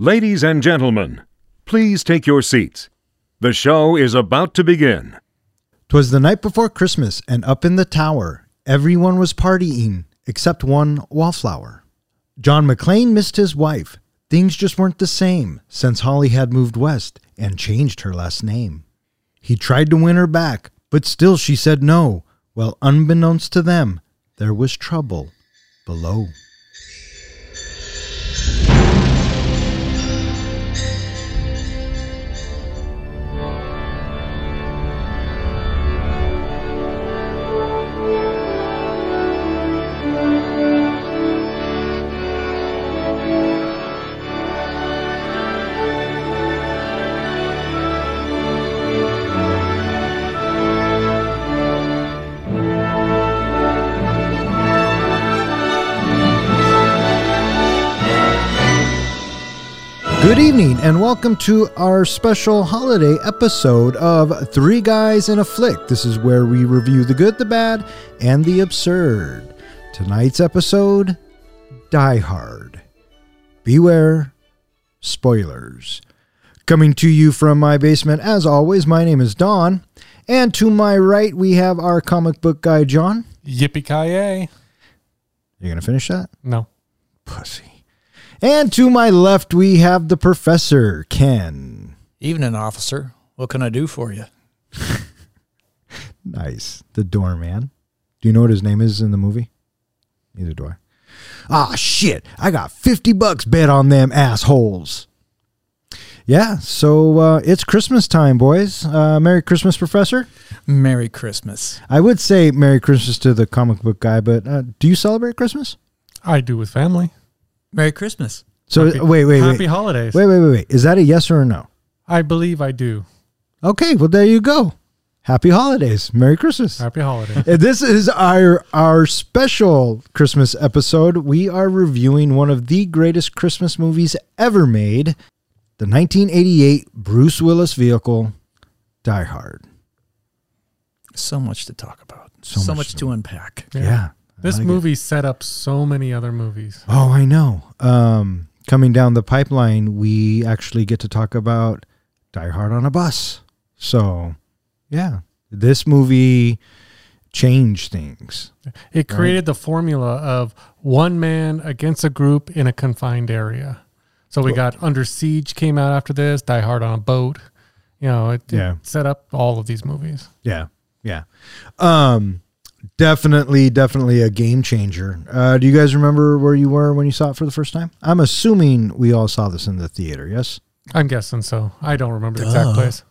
Ladies and gentlemen, please take your seats. The show is about to begin. 'Twas the night before Christmas, and up in the tower, everyone was partying except one wallflower. John McClane missed his wife. Things just weren't the same since Holly had moved west and changed her last name. He tried to win her back, but still she said no. Well, unbeknownst to them, there was trouble below. And welcome to our special holiday episode of Three Guys in a Flick. This is where we review the good, the bad, and the absurd. Tonight's episode Die Hard. Beware spoilers. Coming to you from my basement, as always, my name is Don. And to my right, we have our comic book guy, John. Yippee ki yay! You gonna finish that? No, Pussy. And to my left, we have the professor, Ken. Evening, officer. What can I do for you? Nice. The doorman. Do you know what his name is in the movie? Neither do I. Ah, shit. I got 50 bucks bet on them assholes. Yeah, so uh, it's Christmas time, boys. Uh, Merry Christmas, Professor. Merry Christmas. I would say Merry Christmas to the comic book guy, but uh, do you celebrate Christmas? I do with family. Merry Christmas. So Happy- wait, wait, Happy wait. holidays. Wait, wait, wait, wait. Is that a yes or a no? I believe I do. Okay, well, there you go. Happy holidays. Merry Christmas. Happy holidays. This is our our special Christmas episode. We are reviewing one of the greatest Christmas movies ever made, the 1988 Bruce Willis vehicle Die Hard. So much to talk about. So So, much much, to unpack. Yeah. I This like it. movie set up so many other movies. Oh, I know. Um coming down the pipeline, we actually get to talk about Die Hard on a bus. So, yeah. This movie changed things. It created the formula of one man against a group in a confined area. So we got Under Siege came out after this, Die Hard on a Boat. You know, it, it Yeah. set up all of these movies. Yeah, yeah. Um, definitely, definitely a game changer. Uh, do you guys remember where you were when you saw it for the first time? I'm assuming we all saw this in the theater. Yes. I'm guessing so. I don't remember the exact Duh. place.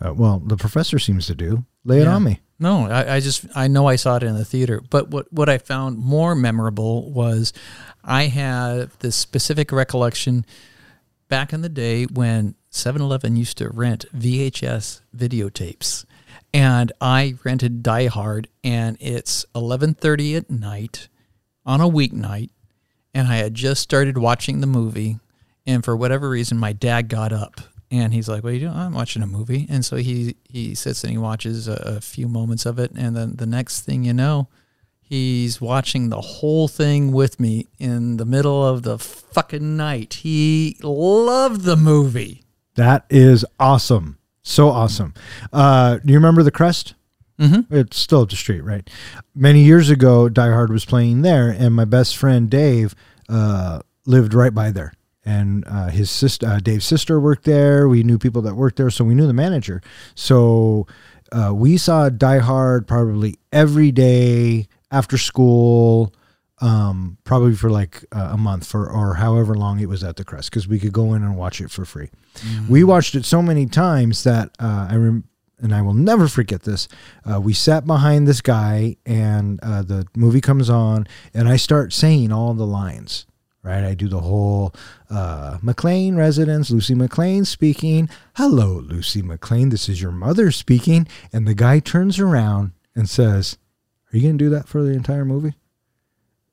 Uh, well, the professor seems to do. Lay it Yeah. on me. No, I, I just I know I saw it in the theater, but what what I found more memorable was I had this specific recollection back in the day when 7-Eleven used to rent VHS videotapes. And I rented Die Hard and it's 11:30 at night on a weeknight and I had just started watching the movie and for whatever reason my dad got up and he's like, "What are you doing?" I'm watching a movie, and so he he sits and he watches a, a few moments of it, and then the next thing you know, he's watching the whole thing with me in the middle of the fucking night. He loved the movie. That is awesome. So awesome. Uh, do you remember the crest? Mm-hmm. It's still up the street, right? Many years ago, Die Hard was playing there, and my best friend Dave uh, lived right by there. And uh, his sister, uh, Dave's sister, worked there. We knew people that worked there, so we knew the manager. So uh, we saw Die Hard probably every day after school, um, probably for like uh, a month for or however long it was at the Crest, because we could go in and watch it for free. We watched it so many times that uh, I rem- and I will never forget this. Uh, we sat behind this guy, and uh, the movie comes on, and I start saying all the lines. Right, I do the whole uh, McClane residence. Lucy McClane speaking. Hello, Lucy McClane. This is your mother speaking. And the guy turns around and says, "Are you going to do that for the entire movie?"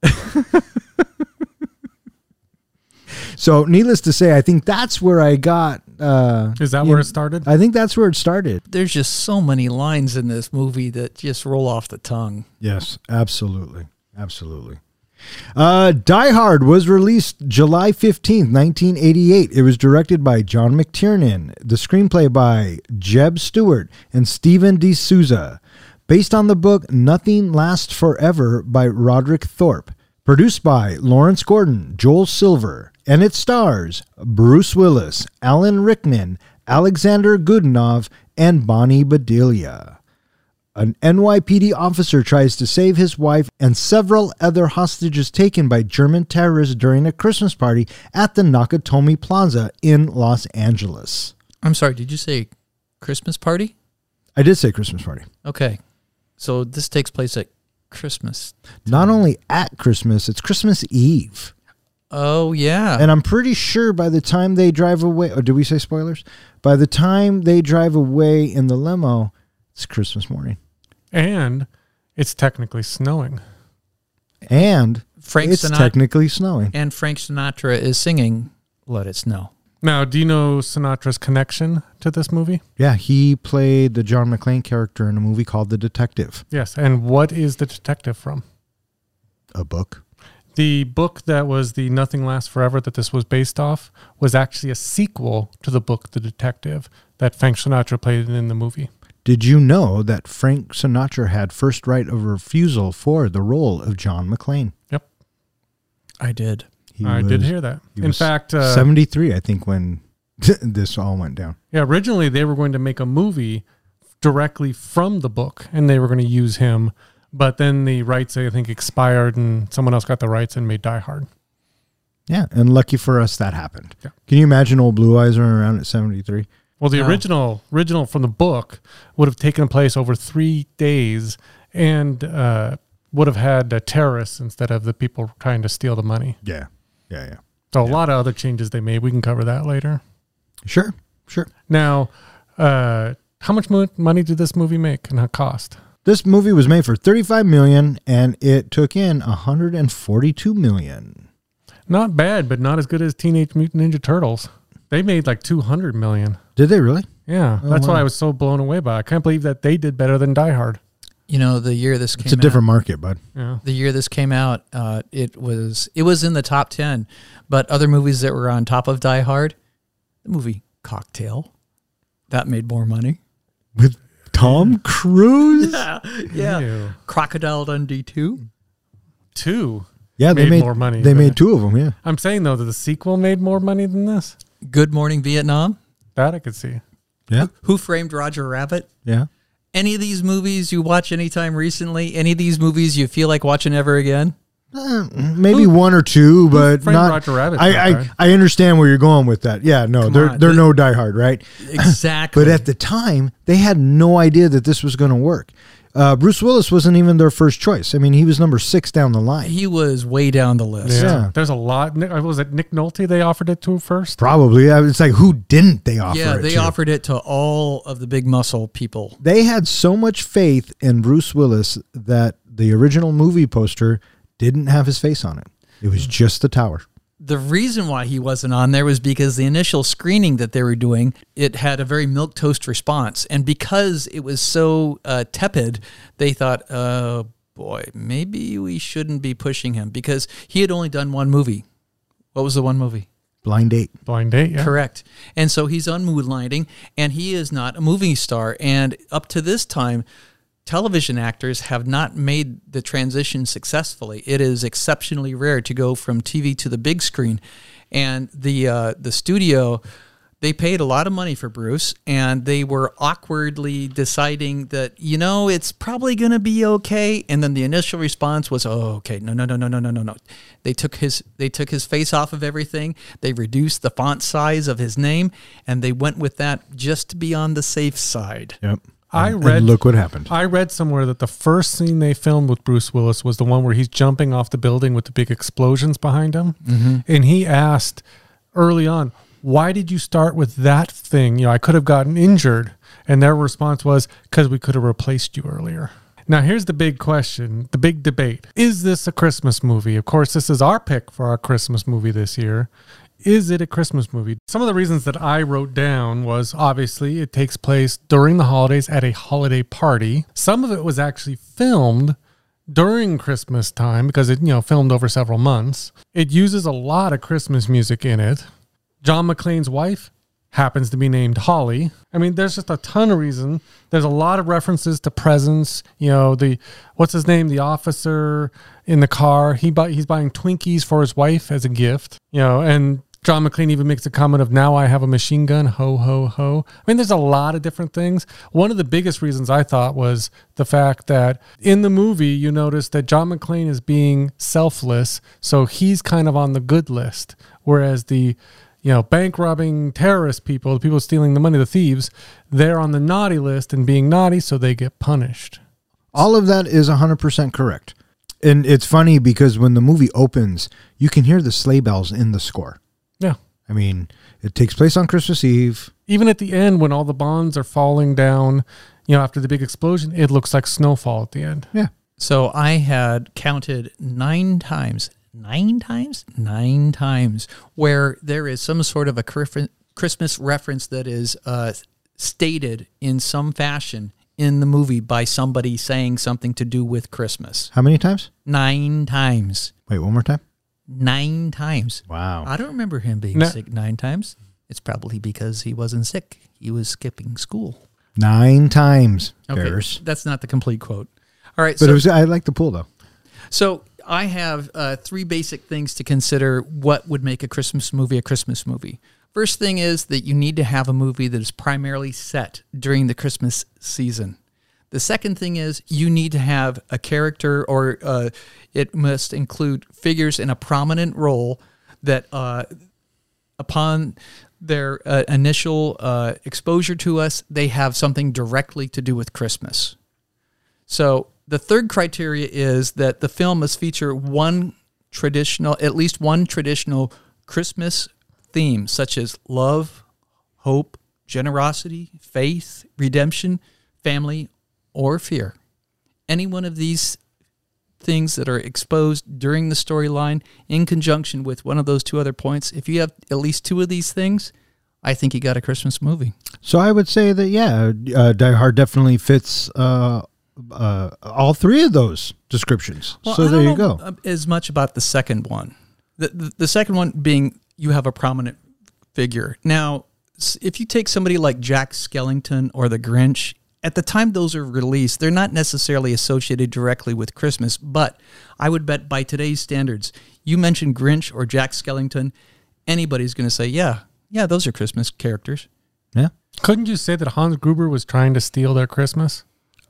so, needless to say, I think that's where I got. Uh, Is that where know, it started? I think that's where it started. There's just so many lines in this movie that just roll off the tongue. Yes, absolutely, absolutely. Uh, Die Hard was released July 15th, 1988. It was directed by John McTiernan, the screenplay by Jeb Stewart and Steven de Souza, based on the book Nothing Lasts Forever by Roderick Thorp, produced by Lawrence Gordon, Joel Silver, and it stars Bruce Willis, Alan Rickman, Alexander Godunov, and Bonnie Bedelia. An NYPD officer tries to save his wife and several other hostages taken by German terrorists during a Christmas party at the Nakatomi Plaza in Los Angeles. I'm sorry, did you say Christmas party? I did say Christmas party. Okay. So this takes place at Christmas. Not only at Christmas, it's Christmas Eve. Oh yeah. And I'm pretty sure by the time they drive away, or do we say spoilers? By the time they drive away in the limo, it's Christmas morning. And it's technically snowing. And Frank it's Sinatra technically snowing. and Frank Sinatra is singing "Let It Snow." Now, do you know Sinatra's connection to this movie? Yeah, he played the John McClane character in a movie called The Detective, Yes. And what is the detective from? a book. The book that was the Nothing Lasts Forever that this was based off was actually a sequel to the book The Detective that Frank Sinatra played in the movie. Did you know that Frank Sinatra had first right of refusal for the role of John McClane? Yep. I did. He I did hear that. he In was fact, uh, 73, I think, when this all went down. yeah, originally they were going to make a movie directly from the book and they were going to use him, but then the rights I think expired and someone else got the rights and made Die Hard. Yeah, and lucky for us, that happened. Yeah. Can you imagine old Blue Eyes running around at 73? Well, the No. original original from the book would have taken place over three days and uh, would have had uh, terrorists instead of the people trying to steal the money. Yeah, yeah, yeah. So a lot of other changes they made. We can cover that later. Sure, sure. Now, uh, how much mo- money did this movie make and how cost? This movie was made for 35 million and it took in 142 million. Not bad, but not as good as Teenage Mutant Ninja Turtles. They made like two hundred million. Did they really? Yeah, Oh, that's wow. what I was so blown away by. I can't believe that they did better than Die Hard. You know, the year this came It's a different market, bud. Yeah. out, the year this came out, uh, it was it was in the top ten. But other movies that were on top of Die Hard, the movie Cocktail, that made more money. With Tom Cruise? Yeah, Ew. Crocodile Dundee two. Two. Yeah, they Made made more money They made two of them, yeah. I'm saying though that the sequel made more money than this. Good Morning Vietnam. That I could see. Yeah. Who Framed Roger Rabbit? Yeah. Any of these movies you watch anytime recently? Any of these movies you feel like watching ever again? Uh, maybe one or two, but framed not. Roger Rabbit? I, I. I understand where you're going with that. Yeah, no, Come they're on, they're the- no Die Hard, right? Exactly. But at the time, they had no idea that this was going to work. Uh, Bruce Willis wasn't even their first choice. I mean, he was number six down the line. he was way down the list. Yeah. Yeah. There's a lot. Nick- Was it Nick Nolte they offered it to first? Probably. Yeah, It's like who didn't they offer Yeah, it they to? offered it to all of the big muscle people. They had so much faith in Bruce Willis that the original movie poster didn't have his face on it. It was just the tower. The reason why he wasn't on there was because the initial screening that they were doing, it had a very milk toast response, and because it was so uh, tepid, they thought, "Oh boy, maybe we shouldn't be pushing him," because he had only done one movie. What was the one movie? Blind date. Blind Date. Yeah. Correct. And so he's on Moonlighting, and he is not a movie star. And up to this time, television actors have not made the transition successfully. It is exceptionally rare to go from TV to the big screen. And the uh, the studio, they paid a lot of money for Bruce, and they were awkwardly deciding that you know it's probably going to be okay. And then the initial response was, "Oh, okay, no, no, no, no, no, no, no, no." They took his they took his face off of everything. They reduced the font size of his name, and they went with that just to be on the safe side. Yep. I read- look what happened. I read somewhere that the first scene they filmed with Bruce Willis was the one where he's jumping off the building with the big explosions behind him. Mm-hmm. And he asked early on, Why did you start with that thing? You know, I could have gotten injured. And their response was, Because we could have replaced you earlier. Now, here's the big question, the big debate. Is this a Christmas movie? Of course, this is our pick for our Christmas movie this year. Is it a Christmas movie? Some of the reasons that I wrote down was obviously it takes place during the holidays at a holiday party. Some of it was actually filmed during Christmas time because it, you know, filmed over several months. It uses a lot of Christmas music in it. John McClane's wife happens to be named Holly. I mean, there's just a ton of reason. There's a lot of references to presents. You know, the what's his name, the officer in the car. He buy, he's buying Twinkies for his wife as a gift. You know, and John McClane even makes a comment of now I have a machine gun, ho ho ho. I mean, there's a lot of different things. One of the biggest reasons I thought was the fact that in the movie you notice that John McClane is being selfless, so he's kind of on the good list, whereas the you know bank robbing terrorist people, the people stealing the money, the thieves, they're on the naughty list and being naughty, so they get punished. All of that is 100% correct. And it's funny because when the movie opens, you can hear the sleigh bells in the score. Yeah. I mean, it takes place on Christmas Eve. Even at the end, when all the bonds are falling down, you know, after the big explosion, it looks like snowfall at the end. Yeah. So I had counted nine times, nine times, nine times where there is some sort of a Christmas reference that is uh, stated in some fashion in the movie by somebody saying something to do with Christmas. How many times? Nine times. Wait, one more time. Nine times. Wow. I don't remember him being No. sick nine times. It's probably because he wasn't sick. He was skipping school. Nine times. Okay, Bears. that's not the complete quote. All right, But so it was I like the pool though. So I have uh, three basic things to consider what would make a Christmas movie a Christmas movie. First thing is that you need to have a movie that is primarily set during the Christmas season. The second thing is you need to have a character, or uh, it must include figures in a prominent role that, uh, upon their uh, initial uh, exposure to us, they have something directly to do with Christmas. So the third criteria is that the film must feature one traditional, at least one traditional Christmas theme, such as love, hope, generosity, faith, redemption, family, or fear. Any one of these things that are exposed during the storyline in conjunction with one of those two other points, if you have at least two of these things, I think you got a Christmas movie. So I would say that yeah, uh, Die Hard definitely fits uh, uh, all three of those descriptions. Well, so there you go. uh, As much about the second one, the, the the second one being you have a prominent figure. Now, if you take somebody like Jack Skellington or the Grinch, at the time those are released, they're not necessarily associated directly with Christmas. But I would bet by today's standards, you mentioned Grinch or Jack Skellington, anybody's going to say, yeah, yeah, those are Christmas characters. Yeah. Couldn't you say that Hans Gruber was trying to steal their Christmas?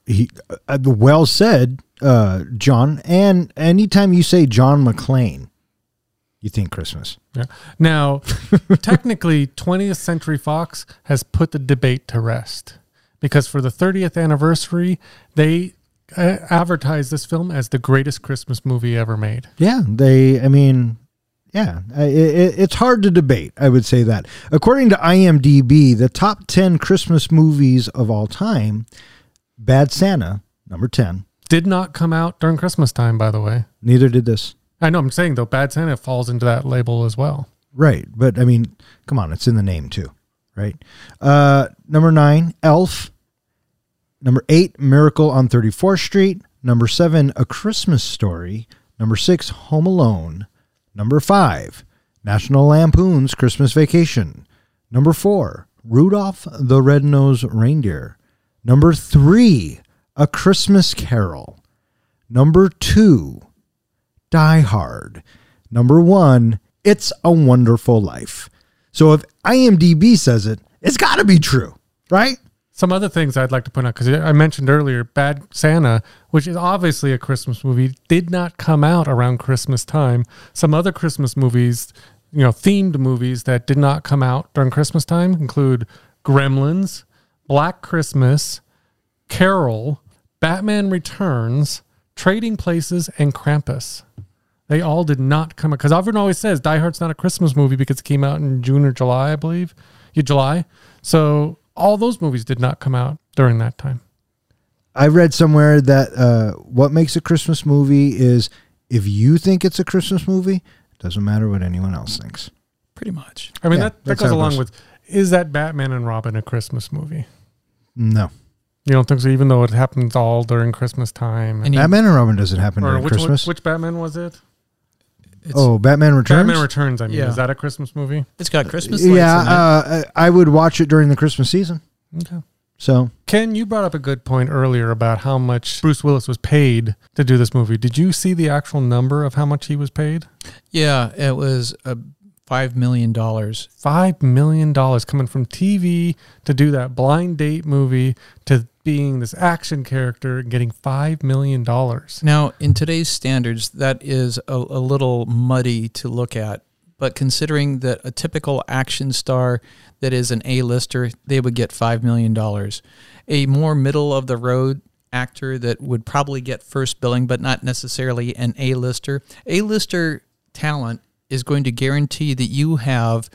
He, uh, well said, uh, John. And anytime you say John McClane, you think Christmas. Yeah. Now, technically, 20th Century Fox has put the debate to rest because for the 30th anniversary, they uh, advertised this film as the greatest Christmas movie ever made. Yeah, they. I mean, yeah, it, it's hard to debate. I would say that. According to IMDb, the top ten Christmas movies of all time, Bad Santa number ten. Did not come out during Christmas time, by the way. Neither did this. I know I'm saying though, Bad Santa falls into that label as well. Right, but I mean, come on, it's in the name too, right? Uh, number nine, Elf. Number eight, Miracle on 34th Street. Number seven, A Christmas Story. Number six, Home Alone. Number five, National Lampoon's Christmas Vacation. Number four, Rudolph the Red-Nosed Reindeer. Number three, A Christmas Carol. Number two, Die Hard. Number one, It's a Wonderful Life. So if IMDb says it, it's got to be true, right? Some other things I'd like to point out because I mentioned earlier, Bad Santa, which is obviously a Christmas movie, did not come out around Christmas time. Some other Christmas movies, you know, themed movies that did not come out during Christmas time include Gremlins, Black Christmas, Carol, Batman Returns, Trading Places, and Krampus. They all did not come out because everyone always says Die Hard's not a Christmas movie because it came out in June or July, I believe. Yeah, July. So all those movies did not come out during that time. I read somewhere that uh, what makes a Christmas movie is if you think it's a Christmas movie, it doesn't matter what anyone else thinks. Pretty much. I mean, Yeah, that, that goes along with is that Batman and Robin a Christmas movie? No. You don't think so? Even though it happens all during Christmas time. And you- Batman and Robin doesn't happen during which, Christmas. which which Batman was it? It's, oh, Batman Returns. Batman Returns. I mean, Yeah. is that a Christmas movie? it's got Christmas lights yeah, in it. uh, I would watch it during the Christmas season. Okay. So Ken, you brought up a good point earlier about how much Bruce Willis was paid to do this movie. Did you see the actual number of how much he was paid? yeah, it was a five million dollars. Five million dollars coming from TV to do that blind date movie to being this action character and getting five million dollars. Now, in today's standards, that is a, a little muddy to look at. But considering that a typical action star that is an A-lister, they would get $5 million. A more middle of the road actor that would probably get first billing, but not necessarily an A-lister. A-lister talent is going to guarantee that you have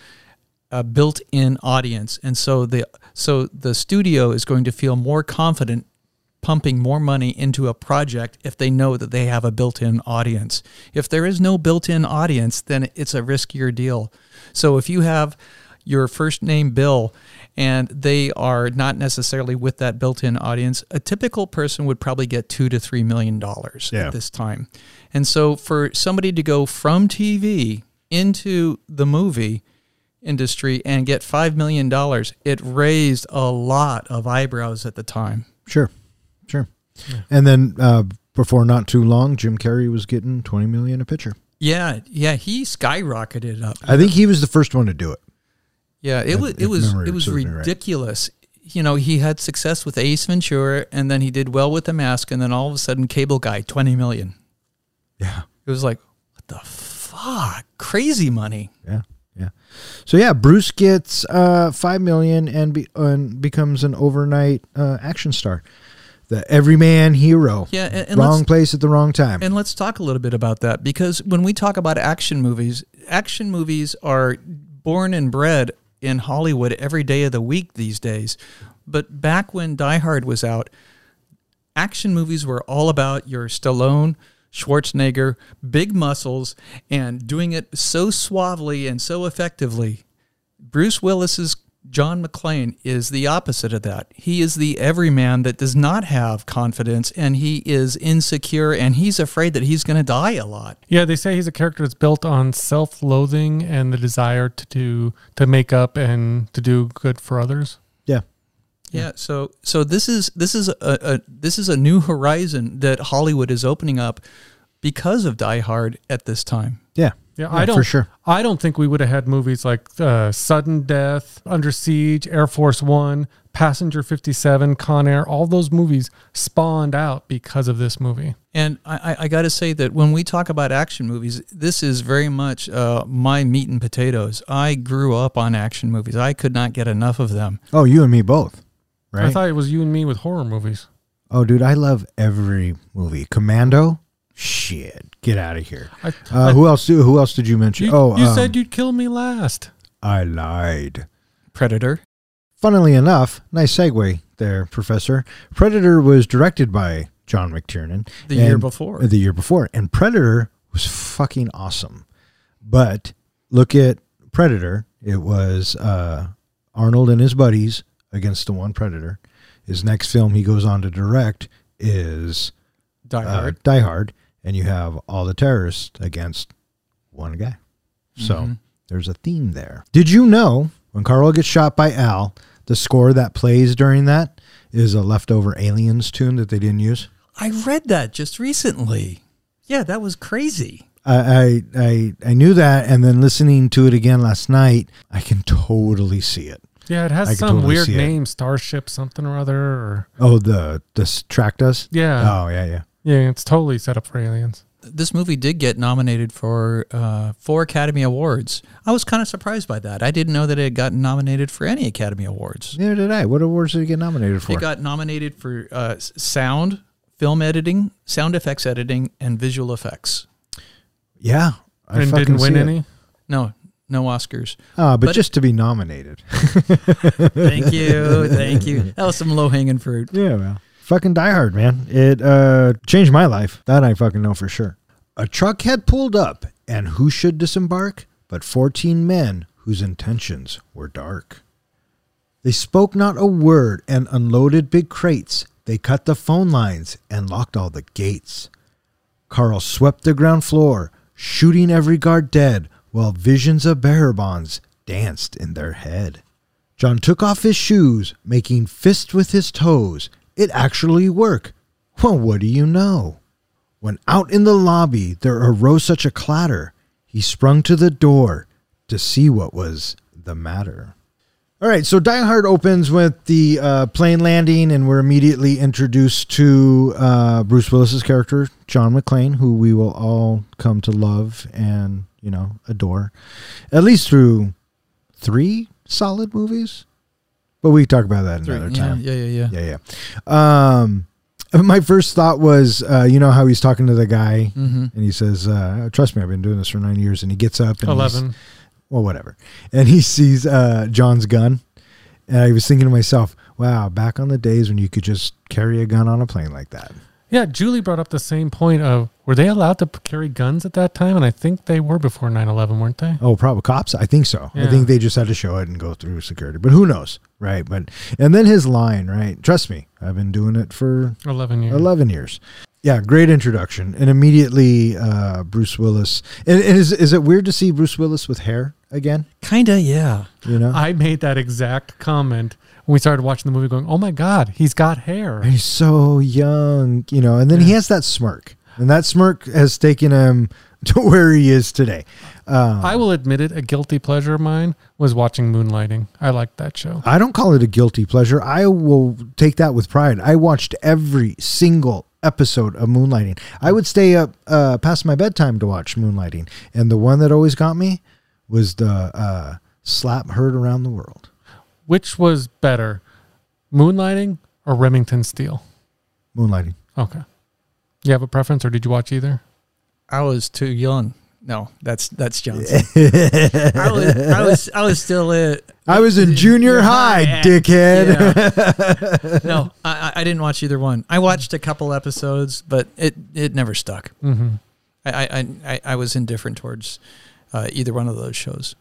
a built-in audience, and so the so the studio is going to feel more confident pumping more money into a project if they know that they have a built-in audience. If there is no built-in audience, then it's a riskier deal. So if you have your first name Bill and they are not necessarily with that built-in audience, a typical person would probably get 2 to 3 million dollars Yeah. at this time. And so for somebody to go from TV into the movie industry and get 5 million dollars, it raised a lot of eyebrows at the time. sure, sure. And then uh, before not too long, Jim Carrey was getting twenty million a picture. Yeah, yeah, he skyrocketed up. I think he was the first one to do it. Yeah, it If- was it was it was serves me right. ridiculous. You know, he had success with Ace Ventura, and then he did well with The Mask, and then all of a sudden, Cable Guy, twenty million. Yeah, It was like, what the fuck, crazy money. yeah, yeah. So yeah, Bruce gets uh, five million and, be, and becomes an overnight uh, action star, the everyman hero. Yeah, and, and wrong place at the wrong time. and let's talk a little bit about that because when we talk about action movies, action movies are born and bred in Hollywood every day of the week these days. But back when Die Hard was out, action movies were all about your Stallone, Schwarzenegger, big muscles, and doing it so suavely and so effectively. Bruce Willis's John McClane is the opposite of that. He is the everyman that does not have confidence and he is insecure and he's afraid that he's going to die a lot. Yeah, they say he's a character that's built on self-loathing and the desire to do to make up and to do good for others. Yeah, Yeah, so so this is this is a, a this is a new horizon that Hollywood is opening up because of Die Hard at this time. yeah, Yeah, Yeah, I don't for sure. I don't think we would have had movies like uh, Sudden Death, Under Siege, Air Force One, Passenger Fifty Seven, Con Air. All those movies spawned out because of this movie. And I, I, I got to say that when we talk about action movies, this is very much uh, my meat and potatoes. I grew up on action movies. I could not get enough of them. Oh, you and me both, I thought it was you and me with horror movies. oh, dude, I love every movie. Commando, shit, get out of here. I, Uh, who else? Who else did you mention? you, oh, you um, said you'd kill me last. I lied. Predator. Funnily enough, nice segue there, Professor. Predator was directed by John McTiernan The year and- before. The year before, and Predator was fucking awesome. But look at Predator. It was uh, Arnold and his buddies against the one Predator. His next film he goes on to direct is Die uh, Hard. Die Hard, and you have all the terrorists against one guy. So Mhm. there's a theme there. Did you know when Carl gets shot by Al, the score that plays during that is a leftover Aliens tune that they didn't use? I read that just recently. Yeah, that was crazy. I, I I I knew that, and then listening to it again last night, I can totally see it. Yeah, it has can some totally weird see it. name, Starship something or other. Or Oh, the the s- track does. yeah, Oh yeah yeah. yeah, it's totally set up for aliens. This movie did get nominated for uh, four Academy Awards. I was kind of surprised by that. I didn't know that it had gotten nominated for any Academy Awards. Neither did I. What awards did it get nominated for? It got nominated for uh, sound, film editing, sound effects editing, and visual effects. yeah, I and didn't win see it. any. No, no Oscars. Ah, but, But- just to be nominated. Thank you, thank you. That was some low hanging fruit. Yeah, well. Fucking Die Hard, man. It uh changed my life. That I fucking know for sure. A truck had pulled up, and who should disembark but 14 men whose intentions were dark. They spoke not a word and unloaded big crates. They cut the phone lines and locked all the gates. Carl swept the ground floor, shooting every guard dead, while visions of bearer bonds danced in their head. John took off his shoes, making fists with his toes. It actually worked. Well, what do you know? When out in the lobby there arose such a clatter, he sprung to the door to see what was the matter. All right, so Die Hard opens with the uh, plane landing, and we're immediately introduced to uh, Bruce Willis's character, John McClane, who we will all come to love and you know adore, at least through three solid movies. But we talk about that another time. yeah, yeah, yeah. Yeah, yeah. Um, my first thought was, uh, you know how he's talking to the guy, Mm-hmm. and he says, uh, "Trust me, I've been doing this for nine years." And he gets up and he's- Eleven. well, whatever. And he sees uh, John's gun, and I was thinking to myself, "Wow, back on the days when you could just carry a gun on a plane like that." Yeah, Julie brought up the same point of were they allowed to carry guns at that time? And I think they were before 9-11, weren't they? Oh, probably cops. I think so. I think they just had to show it and go through security, but who knows, right? But and then his line, right? Trust me, I've been doing it for 11 years. 11 years. Yeah, great introduction. And immediately uh, Bruce Willis. And, and is, is it weird to see Bruce Willis with hair again? Kinda, yeah. You know? I made that exact comment when we started watching the movie going, oh my God, he's got hair. He's so young, you know, and then he has that smirk. And that smirk has taken him to where he is today. Um, I will admit it, a guilty pleasure of mine was watching Moonlighting. I liked that show. I don't call it a guilty pleasure. I will take that with pride. I watched every single episode of Moonlighting. I would stay up uh, past my bedtime to watch Moonlighting. And the one that always got me was the uh, Slap Heard Around the World. Which was better, Moonlighting or Remington Steele? Moonlighting. Okay. You have a preference or did you watch either? I was too young. No, that's that's Johnson. I was I was I was still at I was in junior high, yeah. dickhead. Yeah. no, I, I I didn't watch either one. I watched a couple episodes, but it it never stuck. Mm-hmm. I I I, I was indifferent towards uh, either one of those shows.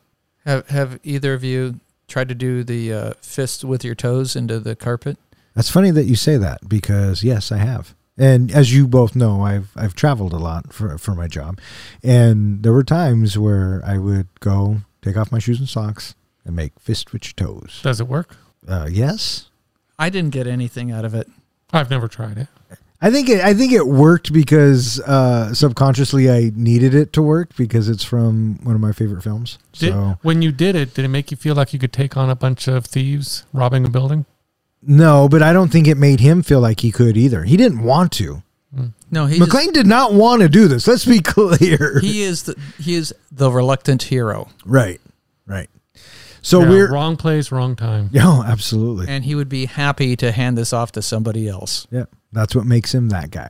Have have either of you tried to do the uh, fist with your toes into the carpet? That's funny that you say that because yes, I have. And as you both know, I've I've traveled a lot for for my job, and there were times where I would go take off my shoes and socks and make fist with your toes. Does it work? Uh, yes, I didn't get anything out of it. I've never tried it. I think it I think it worked because uh, subconsciously I needed it to work because it's from one of my favorite films. Did, so when you did it, did it make you feel like you could take on a bunch of thieves robbing a building? no, but I don't think it made him feel like he could either. He didn't want to. No, he McClane did not want to do this. Let's be clear. he is the he is the reluctant hero, right, right. So Yeah, we're wrong place, wrong time. Yeah, oh, absolutely. and he would be happy to hand this off to somebody else. Yeah, that's what makes him that guy.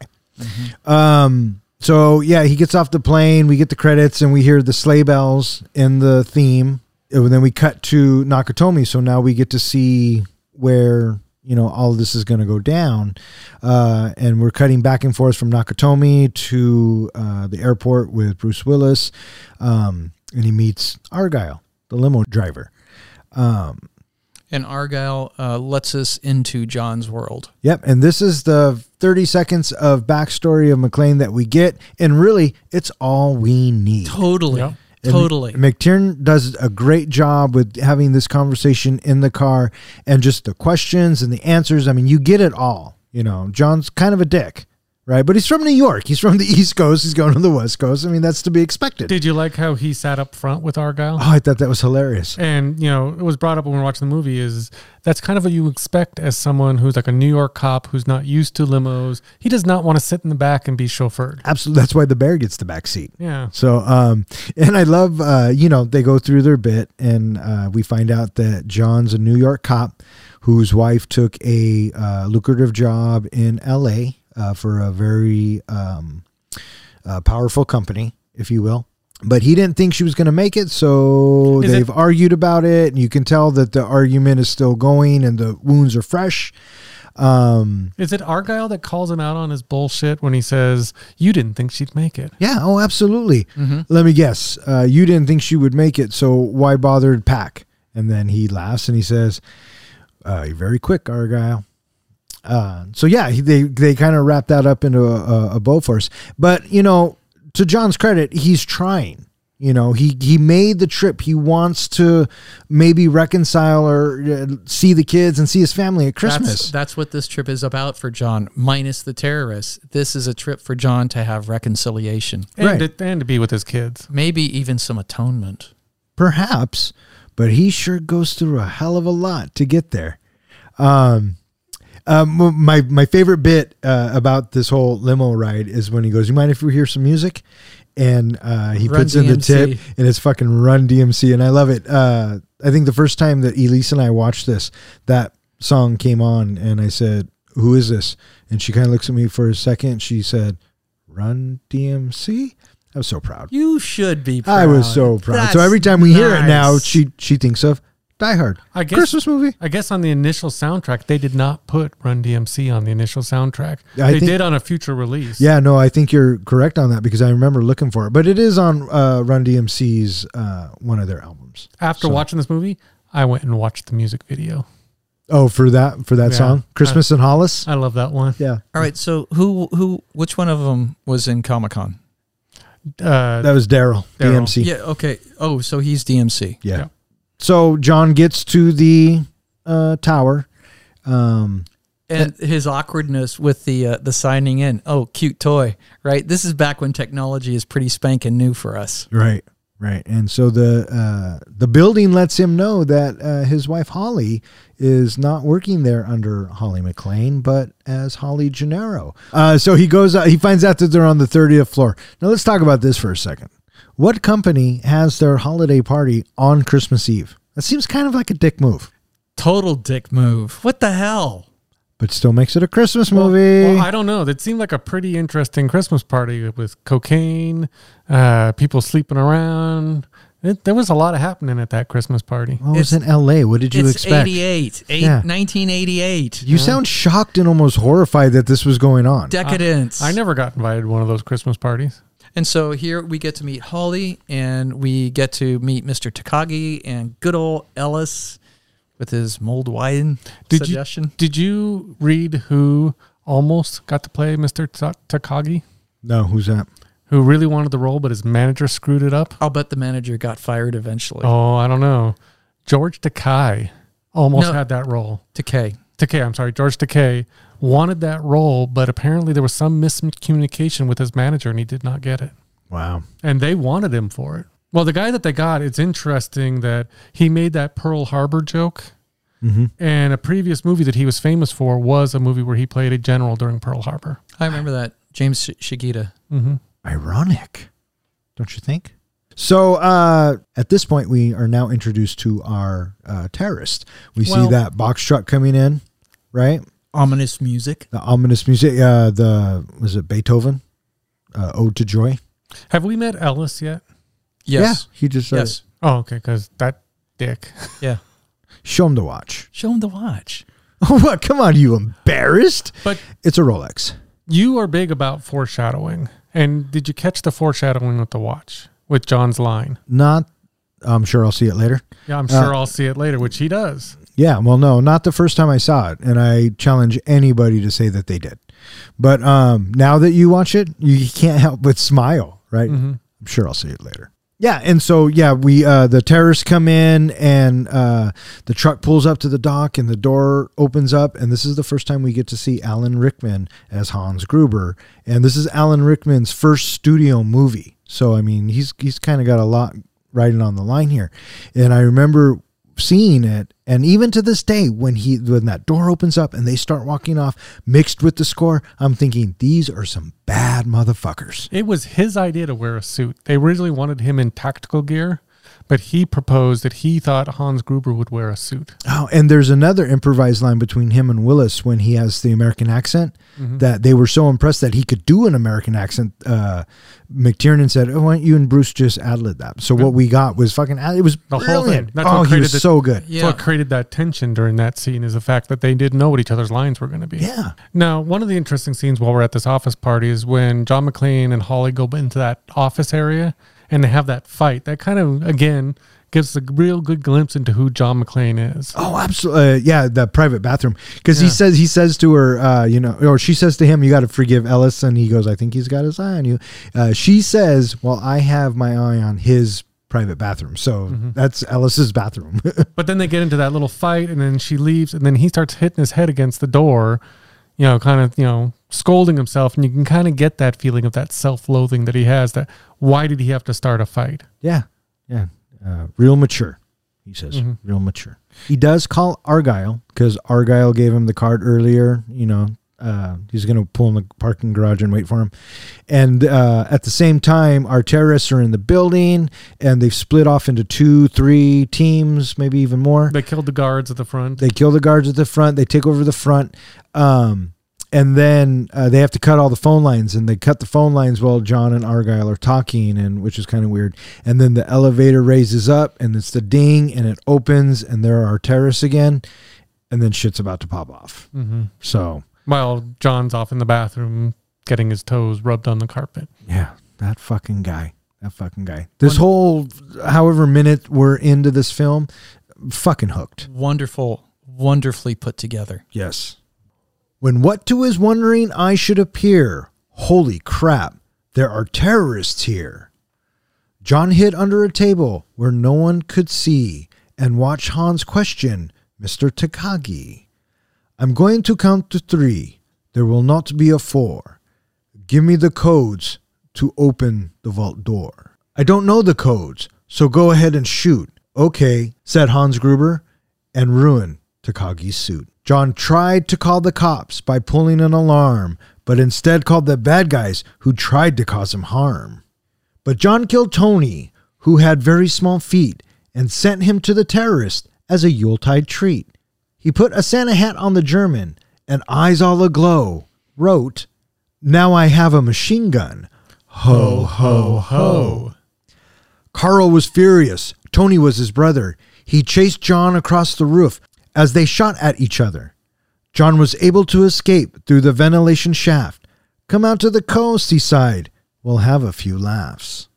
Um. So yeah, he gets off the plane. We get the credits, and we hear the sleigh bells in the theme. And then we cut to Nakatomi. So now we get to see where you know all this is going to go down. Uh, and we're cutting back and forth from Nakatomi to uh, the airport with Bruce Willis, um, and he meets Argyle, the limo driver. Um, And Argyle uh, lets us into John's world. Yep, and this is the 30 seconds of backstory of McClane that we get, and really, it's all we need. Totally, Yep. And totally. McTiernan does a great job with having this conversation in the car and just the questions and the answers. I mean, you get it all. You know, John's kind of a dick, right? But he's from New York. He's from the East Coast. He's going to the West Coast. I mean, that's to be expected. Did you like how he sat up front with Argyle? oh, I thought that was hilarious. And you know, it was brought up when we were watching the movie. Is that's kind of what you expect as someone who's like a New York cop who's not used to limos. He does not want to sit in the back and be chauffeured. Absolutely. That's why the bear gets the back seat. Yeah, So, um, and I love, uh, you know, they go through their bit, and uh, we find out that John's a New York cop whose wife took a uh, lucrative job in L.A. Uh, for a very um, uh, powerful company, if you will. But he didn't think she was going to make it, so Is they've argued about it, and you can tell that the argument is still going, and the wounds are fresh. Um, is it Argyle that calls him out on his bullshit when he says you didn't think she'd make it? yeah, oh, absolutely. Mm-hmm. Let me guess. Uh, you didn't think she would make it, so why bother to pack? And then he laughs and he says, Uh, you're very quick, Argyle. Uh, so yeah, he- they they kind of wrap that up into a, a, a bow for us. But you know, to John's credit, he's trying. You know, he he made the trip. He wants to maybe reconcile or uh, see the kids and see his family at Christmas. That's, that's what this trip is about for John, minus the terrorists. This is a trip for John to have reconciliation, and, Right. to, and to be with his kids. maybe even some atonement. Perhaps, but he sure goes through a hell of a lot to get there. Um, um, my my favorite bit uh, about this whole limo ride is when he goes, "You mind if we hear some music?" And uh, he Run puts in the tip, and it's fucking Run DMC, and I love it. Uh, I think the first time that Elise and I watched this, that song came on, and I said, "Who is this?" And she kind of looks at me for a second. She said, "Run DMC." I was so proud. You should be. Proud. I was so proud. so every time we hear it now, she she thinks of Die Hard, I guess Christmas movie. I guess on the initial soundtrack, they did not put Run DMC on the initial soundtrack. I they think- did on a future release. Yeah, no, I think you're correct on that because I remember looking for it, but it is on uh, Run DMC's uh, one of their albums. After So- watching this movie, I went and watched the music video. Oh, for that for that Yeah. song, Christmas in Hollis. I love that one. Yeah, All right. So who who which one of them was in Comic Con? Uh, that was Daryl, Daryl. DMC. Yeah. Okay. Oh, so he's DMC. Yeah. Yeah. So John gets to the uh, tower. Um, and his awkwardness with the uh, the signing in. Oh, cute toy, right? This is back when technology is pretty spanking new for us. Right, right. And so the uh, the building lets him know that uh, his wife Holly is not working there under Holly McClane, but as Holly Gennaro. Uh, so he goes. Uh, he finds out that they're on the thirtieth floor. Now let's talk about this for a second. What company has their holiday party on Christmas Eve? That seems kind of like a dick move, Total dick move. What the hell? but still makes it a Christmas movie. well, I don't know. That seemed like a pretty interesting Christmas party with cocaine, uh, people sleeping around. It, there was a lot of happening at that Christmas party. well, it was in L.A. What did you it's expect? 88, eight, Yeah. 1988. You sound shocked and almost horrified that this was going on. Decadence. I never got invited to one of those Christmas parties. And so here we get to meet Holly and we get to meet Mr. Takagi and good old Ellis with his mold wine Did suggestion. you did you read who almost got to play Mr. Ta- Takagi? no, who's that? Who really wanted the role, but his manager screwed it up? I'll bet the manager got fired eventually. Oh, I don't know. George Takei almost No. had that role. Takei. Takei, I'm sorry, George Takei wanted that role, but apparently there was some miscommunication with his manager and he did not get it. Wow. And they wanted him for it. Well, the guy that they got, it's interesting that he made that Pearl Harbor joke. Mm-hmm. And a previous movie that he was famous for was a movie where he played a general during Pearl Harbor. I remember that. James Sh- Shigeta. hmm ironic don't you think so uh at this point we are now introduced to our uh terrorist we see that box truck coming in right Ominous music. the ominous music uh the was it beethoven uh ode to joy Have we met Ellis yet? Yes. yeah he just uh, Yes. Oh, okay, because that dick. Yeah. show him the watch Show him the watch. what come on you embarrassed But it's a rolex you are big about foreshadowing. And did you catch the foreshadowing with the watch with John's line? not i'm sure i'll see it later Yeah, I'm Uh, sure I'll see it later, which he does. Yeah, well, no, not the first time I saw it, and I challenge anybody to say that they did. But um, now that you watch it, you can't help but smile, right? hmm I'm sure I'll see it later. Yeah, and so yeah, we uh, the terrorists come in, and uh, the truck pulls up to the dock, and the door opens up, and this is the first time we get to see Alan Rickman as Hans Gruber, and this is Alan Rickman's first studio movie. So I mean, he's he's kind of got a lot riding on the line here, and I remember seeing it. And even to this day when he when that door opens up and they start walking off mixed with the score i'm thinking these are some bad motherfuckers. It was his idea to wear a suit. They originally wanted him in tactical gear, but he proposed that he thought Hans Gruber would wear a suit. Oh, and there's another improvised line between him and Willis when he has the American accent Mhm. that they were so impressed that he could do an American accent. Uh, McTiernan said, "Oh, why don't you and Bruce just ad lib that?" So what we got was fucking. ad- It was The whole brilliant. thing. That's oh, he was the- so good. So what created that tension during that scene is the fact that they didn't know what each other's lines were going to be. Yeah. Now, one of the interesting scenes while we're at this office party is when John McClane and Holly go into that office area and they have that fight. That kind of, again, gives a real good glimpse into who John McClane is. Oh, absolutely. Uh, yeah, the private bathroom. Because he says he says to her, uh, you know, or she says to him, "You got to forgive Ellis," and he goes, "I think he's got his eye on you." Uh, she says, "Well, I have my eye on his private bathroom, so Mm-hmm. that's Ellis's bathroom." But then they get into that little fight, and then she leaves, and then he starts hitting his head against the door, you know, kind of, you know, scolding himself. And you can kind of get that feeling of that self loathing that he has that why did he have to start a fight? yeah, yeah, uh, real mature. He says, Mhm. real mature. He does call Argyle because Argyle gave him the card earlier. You know, uh, he's going to pull in the parking garage and wait for him. And uh, at the same time, our terrorists are in the building and they've split off into two, three teams, maybe even more. They killed the guards at the front. They kill the guards at the front. They take over the front. Um, and then uh, they have to cut all the phone lines, and they cut the phone lines while John and Argyle are talking, and which is kind of weird. And then the elevator raises up, and it's the ding, and it opens, and there are terrorists again, and then shit's about to pop off. hmm So While John's off in the bathroom getting his toes rubbed on the carpet. yeah, that fucking guy, that fucking guy. This whole however minute we're into this film, fucking hooked. Wonderful, wonderfully put together. Yes. When what to is wondering I should appear. Holy crap, there are terrorists here. John hid under a table where no one could see and watch Hans question Mr. Takagi. I'm going to count to three. There will not be a four. Give me the codes to open the vault door. I don't know the codes, so go ahead and shoot. Okay, said Hans Gruber, and ruined Takagi's suit. John tried to call the cops by pulling an alarm, but instead called the bad guys who tried to cause him harm. But John killed Tony, who had very small feet, and sent him to the terrorist as a Yuletide treat. He put a Santa hat on the German and eyes all aglow, wrote, Now I have a machine gun. Ho, ho, ho. Carl was furious. Tony was his brother. He chased John across the roof as they shot at each other. John was able to escape through the ventilation shaft. Come out to the coast, he sighed. We'll have a few laughs.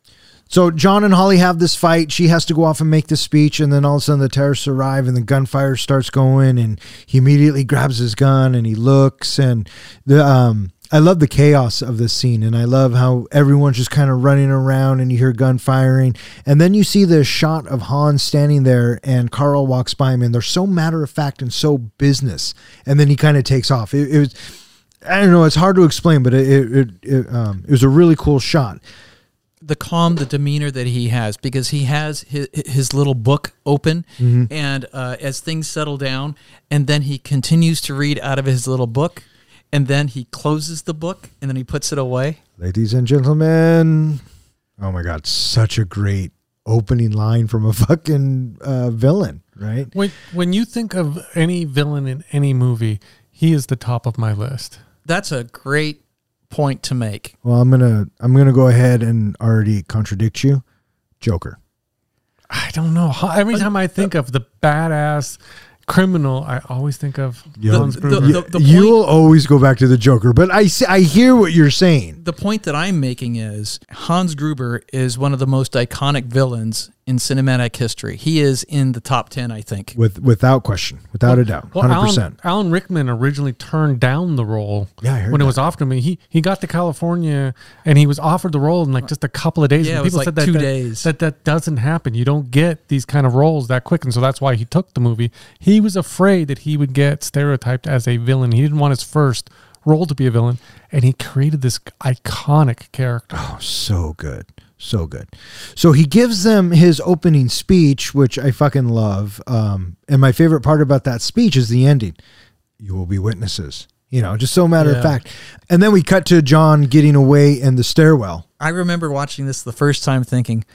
So John and Holly have this fight. She has to go off and make the speech, and then all of a sudden the terrorists arrive, and the gunfire starts going, and he immediately grabs his gun and he looks, and the um. I love the chaos of this scene, and I love how everyone's just kind of running around, and you hear gun firing, and then you see the shot of Han standing there, and Carl walks by him, and they're so matter of fact and so business, and then he kind of takes off. It, it was, I don't know, it's hard to explain, but it it, it, it, um, it was a really cool shot. the calm, the demeanor that he has, because he has his, his little book open, and uh, as things settle down, and then he continues to read out of his little book, and then he closes the book, and then he puts it away. Ladies and gentlemen, oh my God, such a great opening line from a fucking uh, villain, right? When, when you think of any villain in any movie, he is the top of my list. That's a great point to make. Well, I'm gonna I'm gonna go ahead and already contradict you, Joker. I don't know. Ho- Every time I think of the badass criminal, I always think of Yeah. Hans The- Gruber. the- the You'll always go back to the Joker, but I see, I hear what you're saying. The point that I'm making is Hans Gruber is one of the most iconic villains in cinematic history. He is in the top 10, I think. With without question, without a doubt, Well, hundred Alan, percent. Alan Rickman originally turned down the role Yeah, I heard when it was offered to me. He he got to California and he was offered the role in like just a couple of days. Yeah, And it was people like said that, two that, days. That that doesn't happen. You don't get these kind of roles that quick, and so that's why he took the movie. He was afraid that he would get stereotyped as a villain. He didn't want his first role to be a villain, and he created this iconic character. Oh, so good. So good. So he gives them his opening speech, which I fucking love. Um, and my favorite part about that speech is the ending. You will be witnesses. You know, just so matter of fact. And then we cut to John getting away in the stairwell. I remember watching this the first time thinking,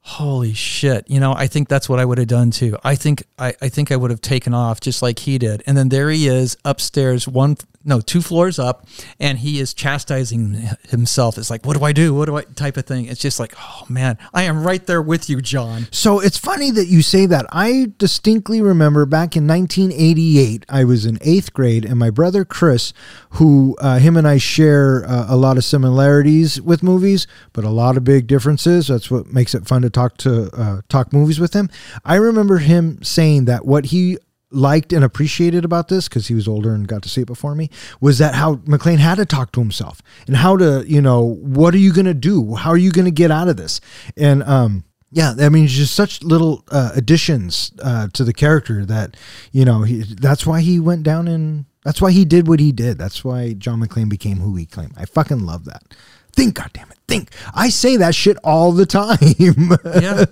holy shit, you know, I think that's what I would have done too. I think I, I think I would have taken off just like he did. And then there he is upstairs, one no, two floors up, and he is chastising himself. It's like, what do I do? What do I type of thing? It's just like, oh man, I am right there with you, John. So it's funny that you say that. I distinctly remember back in 1988, I was in eighth grade, and my brother Chris, who uh, him and I share uh, a lot of similarities with movies, but a lot of big differences. That's what makes it fun to talk to uh, talk movies with him. I remember him saying that what he liked and appreciated about this because he was older and got to see it before me was that how McClane had to talk to himself and how to you know what are you going to do? How are you going to get out of this? And um yeah i mean just such little uh, additions uh, to the character that you know he, that's why he went down and that's why he did what he did. That's why john mcclane became who he claimed. I fucking love that think goddamn it think i say that shit all the time yeah,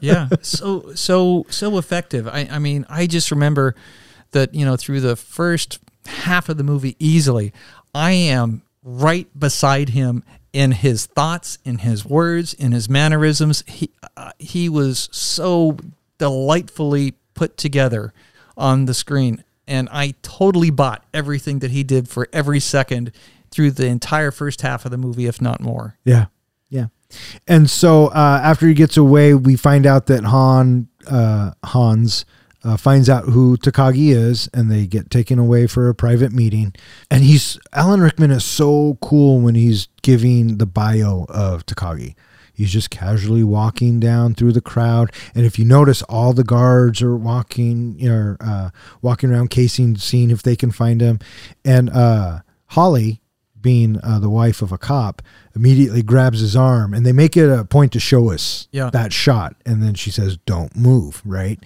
yeah. So so so effective. I I mean, I just remember that you know through the first half of the movie easily, I am right beside him in his thoughts, in his words, in his mannerisms. He uh, he was so delightfully put together on the screen, and I totally bought everything that he did for every second through the entire first half of the movie, if not more. Yeah, yeah. And so uh, after he gets away, we find out that Han uh, Hans uh, finds out who Takagi is, and they get taken away for a private meeting. And he's Alan Rickman is so cool when he's giving the bio of Takagi. He's just casually walking down through the crowd, and if you notice, all the guards are walking, you know, uh, walking around, casing, seeing if they can find him. And uh, Holly, being uh, the wife of a cop, immediately grabs his arm, and they make it a point to show us Yeah. that shot. And then she says, "Don't move," right?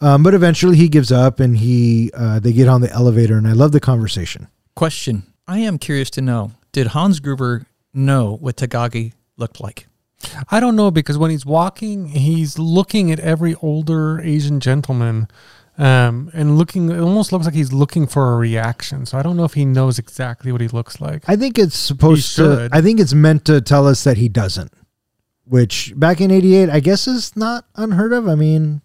Um, but eventually, he gives up, and he uh, they get on the elevator, and I love the conversation. Question: I am curious to know: Did Hans Gruber know what Takagi looked like? I don't know because when he's walking, he's looking at every older Asian gentleman, um, and looking. It almost looks like he's looking for a reaction. So I don't know if he knows exactly what he looks like. I think it's supposed He to. should. I think it's meant to tell us that he doesn't. Which back in '88, I guess is not unheard of. I mean,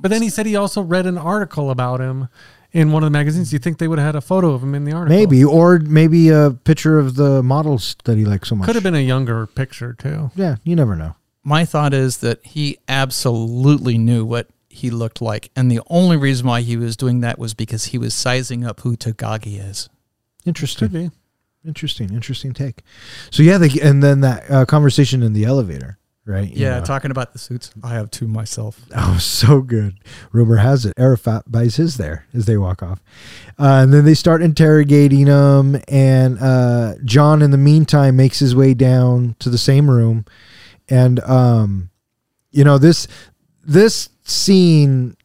But then he said he also read an article about him in one of the magazines. Do you think they would have had a photo of him in the article? maybe, or maybe a picture of the models that he likes so much. Could have been a younger picture too. Yeah, you never know. My thought is that he absolutely knew what he looked like, and the only reason why he was doing that was because he was sizing up who Takagi is. Interesting. Could be. Interesting, interesting take. So yeah, they, and then that uh, conversation in the elevator, right? You Yeah, know. talking about the suits. I have two myself. Oh, so good. Rumor has it Arafat buys his there as they walk off. Uh, and then they start interrogating him. And uh, John, in the meantime, makes his way down to the same room. And, um, you know, this, this scene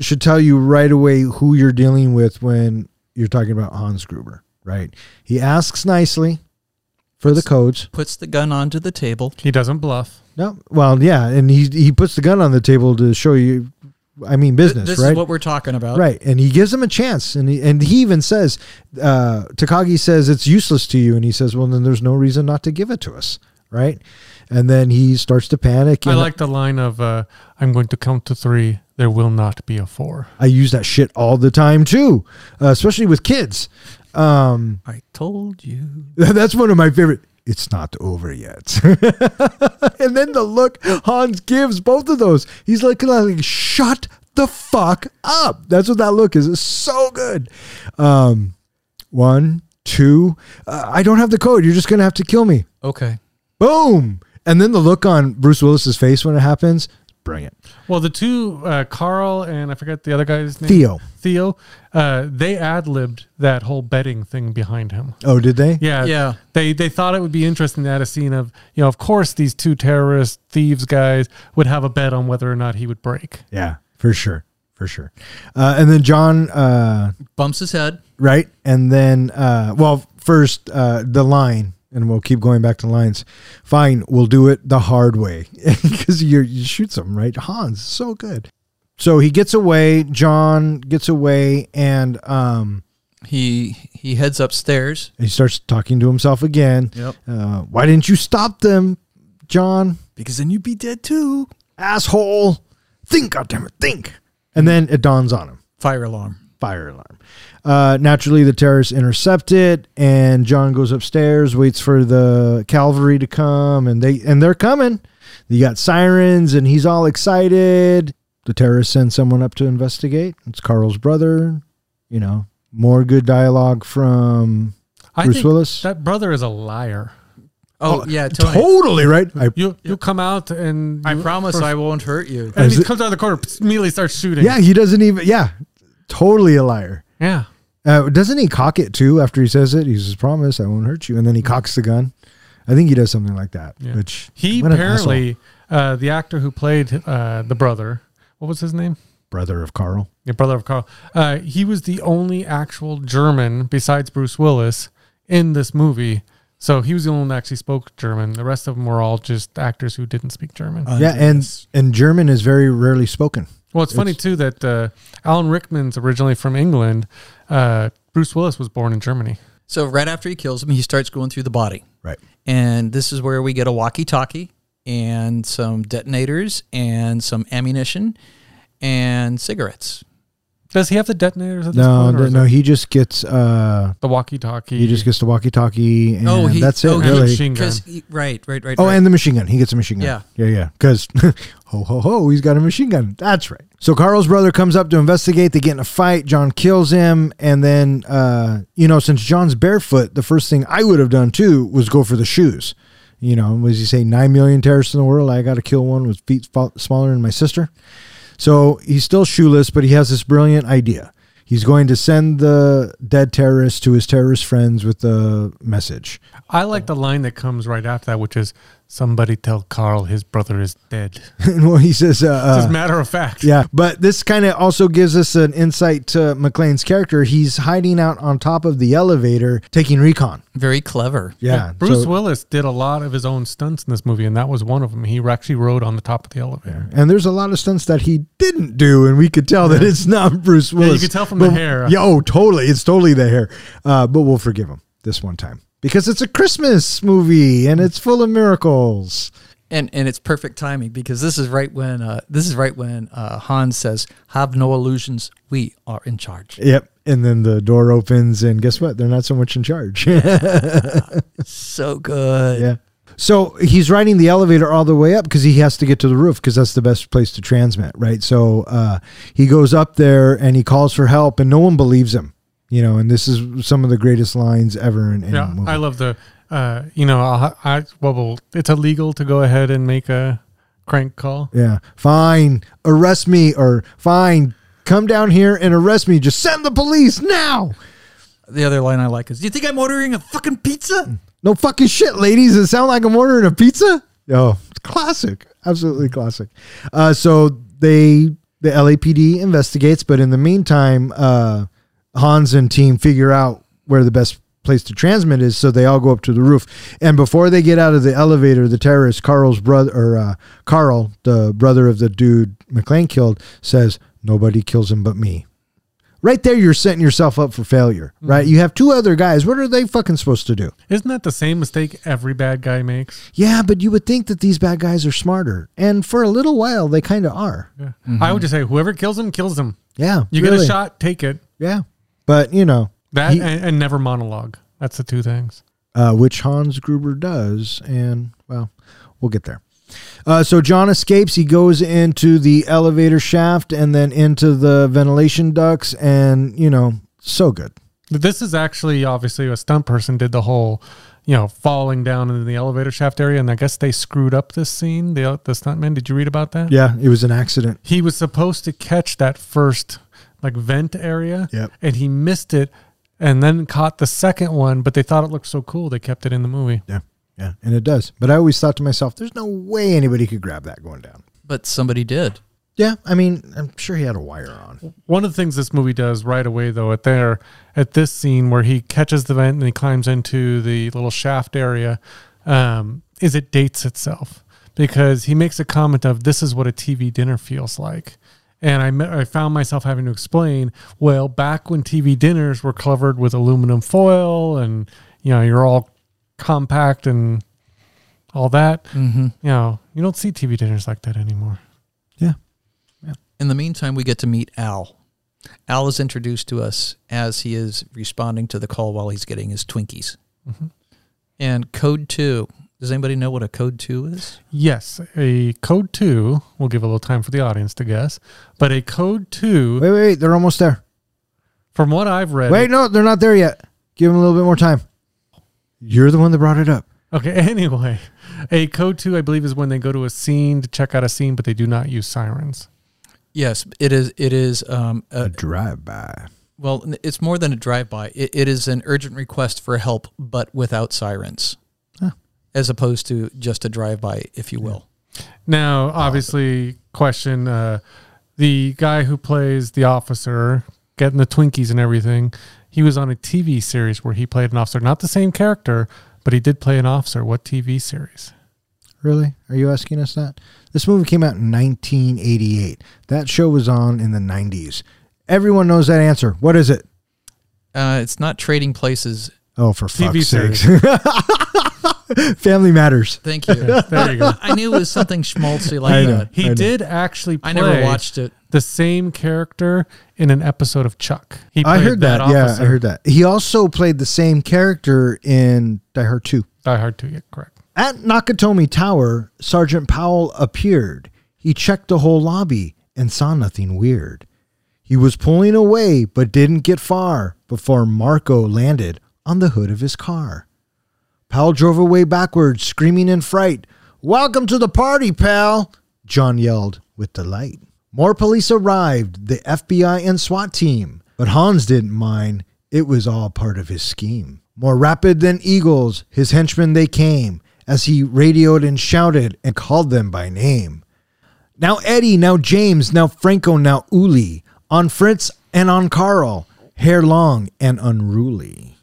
should tell you right away who you're dealing with when you're talking about Hans Gruber, right? He asks nicely for the codes. Puts the gun onto the table. He doesn't bluff. No, well, yeah, and he he puts the gun on the table to show you. I mean, Th- business, this right? is what we're talking about. right, and he gives him a chance, and he, and he even says, uh, Takagi says it's useless to you, and he says, well, then there's no reason not to give it to us, right? And then he starts to panic. I like the line of uh, "I'm going to count to three. There will not be a four. I use that shit all the time too, uh, especially with kids. Um, I told you. That's one of my favorite. It's not over yet. and then the look Hans gives both of those. He's like, like shut the fuck up. That's what that look is. It's so good. Um, one, two. Uh, I don't have the code. You're just gonna have to kill me. Okay. Boom. And then the look on Bruce Willis's face when it happens, brilliant. Well, the two, uh, Carl and I forget the other guy's name. Theo. Theo. Uh, they ad libbed that whole betting thing behind him. Oh, did they? Yeah, Yeah. They they thought it would be interesting to add a scene of you know, of course, these two terrorist thieves guys would have a bet on whether or not he would break. Yeah, for sure, for sure. Uh, and then John. Uh, Bumps his head. right? And then, uh, well, first uh, the line, and we'll keep going back to lines. Fine, we'll do it the hard way because you you shoot them right. Hans, so good. So he gets away. John gets away, and um, He he heads upstairs. he starts talking to himself again. Yep. Uh, Why didn't you stop them, John? Because then you'd be dead too. Asshole! Think, goddammit, think. And then it dawns on him. Fire alarm. fire alarm. Uh, naturally, the terrorists intercept it, and John goes upstairs, waits for the cavalry to come, and they and they're coming. You got sirens, and he's all excited. The terrorists send someone up to investigate. It's Carl's brother. You know, more good dialogue from I Bruce think Willis. that brother is a liar. Oh, yeah, Tony. totally right. I, You you come out and I you- promise first- I won't hurt you. And he it- comes out of the corner, immediately starts shooting. yeah, he doesn't even. Yeah, totally a liar. Yeah. Uh, doesn't he cock it too after he says it? He says, "Promise, I won't hurt you," and then he cocks the gun. I think he does something like that. Yeah. Which He what an asshole. apparently, uh, the actor who played uh, the brother, what was his name? brother of Carl. Yeah, brother of Carl. Uh, he was the only actual German besides Bruce Willis in this movie. So he was the only one that actually spoke German. The rest of them were all just actors who didn't speak German. yeah, and and German is very rarely spoken. Well, it's funny too that uh, Alan Rickman's originally from England. Uh, Bruce Willis was born in Germany. So right after he kills him, he starts going through the body. Right. And this is where we get a walkie-talkie and some detonators and some ammunition and cigarettes. Does he have the detonators at this No, point? no, no, it he just gets uh the walkie-talkie. he just gets the walkie-talkie, and Oh, he- that's it. oh, really. machine gun. Because right, right, right. Oh, right. and the machine gun. He gets a machine gun. Yeah. Yeah, yeah. Because, ho, ho, ho, he's got a machine gun. That's right. So Carl's brother comes up to investigate. They get in a fight. John kills him. And then, uh, you know, since John's barefoot, the first thing I would have done too was go for the shoes. You know, was he say 9 million terrorists in the world? I got to kill one with feet fa- smaller than my sister. So he's still shoeless, but he has this brilliant idea. He's going to send the dead terrorist to his terrorist friends with the message. I like the line that comes right after that, which is "Somebody tell Carl his brother is dead." well, he says, uh, It's uh, just matter of fact. Yeah, but this kind of also gives us an insight to McClane's character. He's hiding out on top of the elevator, taking recon. Very clever. Yeah, Bruce so- Willis did a lot of his own stunts in this movie, and that was one of them. He actually rode on the top of the elevator. and there's a lot of stunts that he didn't do, and we could tell that it's not Bruce Willis. Yeah, you Willis. could tell from the hair. Yeah, oh, totally. It's totally the hair. Uh, but we'll forgive him this one time because it's a Christmas movie and it's full of miracles. And and it's perfect timing because this is right when uh, this is right when uh, Hans says, "Have no illusions. We are in charge." Yep. And then the door opens, and guess what? They're not so much in charge. So good. Yeah. So he's riding the elevator all the way up because he has to get to the roof because that's the best place to transmit, right? So uh, he goes up there and he calls for help, and no one believes him. You know, and this is some of the greatest lines ever in any Yeah, movie. I love the. Uh, you know, I'll, I well, well, it's illegal to go ahead and make a crank call. yeah, fine, arrest me, or fine, come down here and arrest me. Just send the police now. The other line I like is, "Do you think I'm ordering a fucking pizza?" No fucking shit, ladies. Does it sound like I'm ordering a pizza? Oh, it's classic. Absolutely classic. Uh, so they the LAPD investigates, but in the meantime, uh, Hans and team figure out where the best place to transmit is, so they all go up to the roof. And before they get out of the elevator, the terrorist Carl's brother or uh, Carl, the brother of the dude McClane killed, says, "Nobody kills him but me." Right there, you're setting yourself up for failure, right? You have two other guys. What are they fucking supposed to do? Isn't that the same mistake every bad guy makes? Yeah, but you would think that these bad guys are smarter. And for a little while, they kind of are. Yeah. I would just say whoever kills him kills him. Yeah. You get a shot, take it. Yeah. But, you know, That He- and, and never monologue. That's the two things. uh, which Hans Gruber does. And, well, we'll get there. Uh, so John escapes. He goes into the elevator shaft and then into the ventilation ducts. And, you know, so good. This is actually obviously a stunt person did the whole, you know, falling down into the elevator shaft area, and I guess they screwed up this scene. The the stuntman. Did you read about that? Yeah, it was an accident. He was supposed to catch that first like vent area, Yep. and he missed it, and then caught the second one. But they thought it looked so cool, they kept it in the movie. Yeah. Yeah. And it does. But I always thought to myself, there's no way anybody could grab that going down. But somebody did. Yeah. I mean, I'm sure he had a wire on. One of the things this movie does right away, though, at there, at this scene where he catches the vent and he climbs into the little shaft area, um, is it dates itself because he makes a comment of this is what a TV dinner feels like. And I, I found myself having to explain, well, back when TV dinners were covered with aluminum foil and, you know, you're all compact and all that, Mm-hmm. you know, you don't see TV dinners like that anymore. Yeah. In the meantime, we get to meet Al. Al is introduced to us as he is responding to the call while he's getting his Twinkies. And code two. Does anybody know what a code two is? Yes, a code two. We'll give a little time for the audience to guess, but a code two, Wait, wait, wait. They're almost there. from what I've read, Wait, no, they're not there yet. Give them a little bit more time. You're the one that brought it up. Okay, anyway, a code two, I believe, is when they go to a scene to check out a scene, but they do not use sirens. Yes, it is. It is. Um, A a, drive-by. well, it's more than a drive-by. It, it is an urgent request for help, but without sirens, Huh. As opposed to just a drive-by, if you will. Now, obviously, question uh, the guy who plays the officer, getting the Twinkies and everything. He was on a TV series where he played an officer, not the same character, but he did play an officer. What TV series? Really? Are you asking us that? This movie came out in 1988. That show was on in the 90s. Everyone knows that answer. What is it? Uh, it's not trading places. Oh, for TV fuck's sakes. Family Matters. Thank you. There you go. I knew it was something schmaltzy like I know. that. He I know. did actually play I never watched it. the same character in an episode of Chuck. He I heard that. Yeah, I heard that. He also played the same character in Die Hard 2. Die Hard 2, yeah, correct. At Nakatomi Tower, Sergeant Powell appeared. He checked the whole lobby and saw nothing weird. He was pulling away but didn't get far before Marco landed on the hood of his car. Powell drove away backwards, screaming in fright. Welcome to the party, pal! John yelled with delight. More police arrived, the FBI and SWAT team. But Hans didn't mind. It was all part of his scheme. More rapid than eagles, his henchmen they came, as he radioed and shouted and called them by name. Now Eddie, now James, now Franco, now Uli, on Fritz and on Carl, hair long and unruly.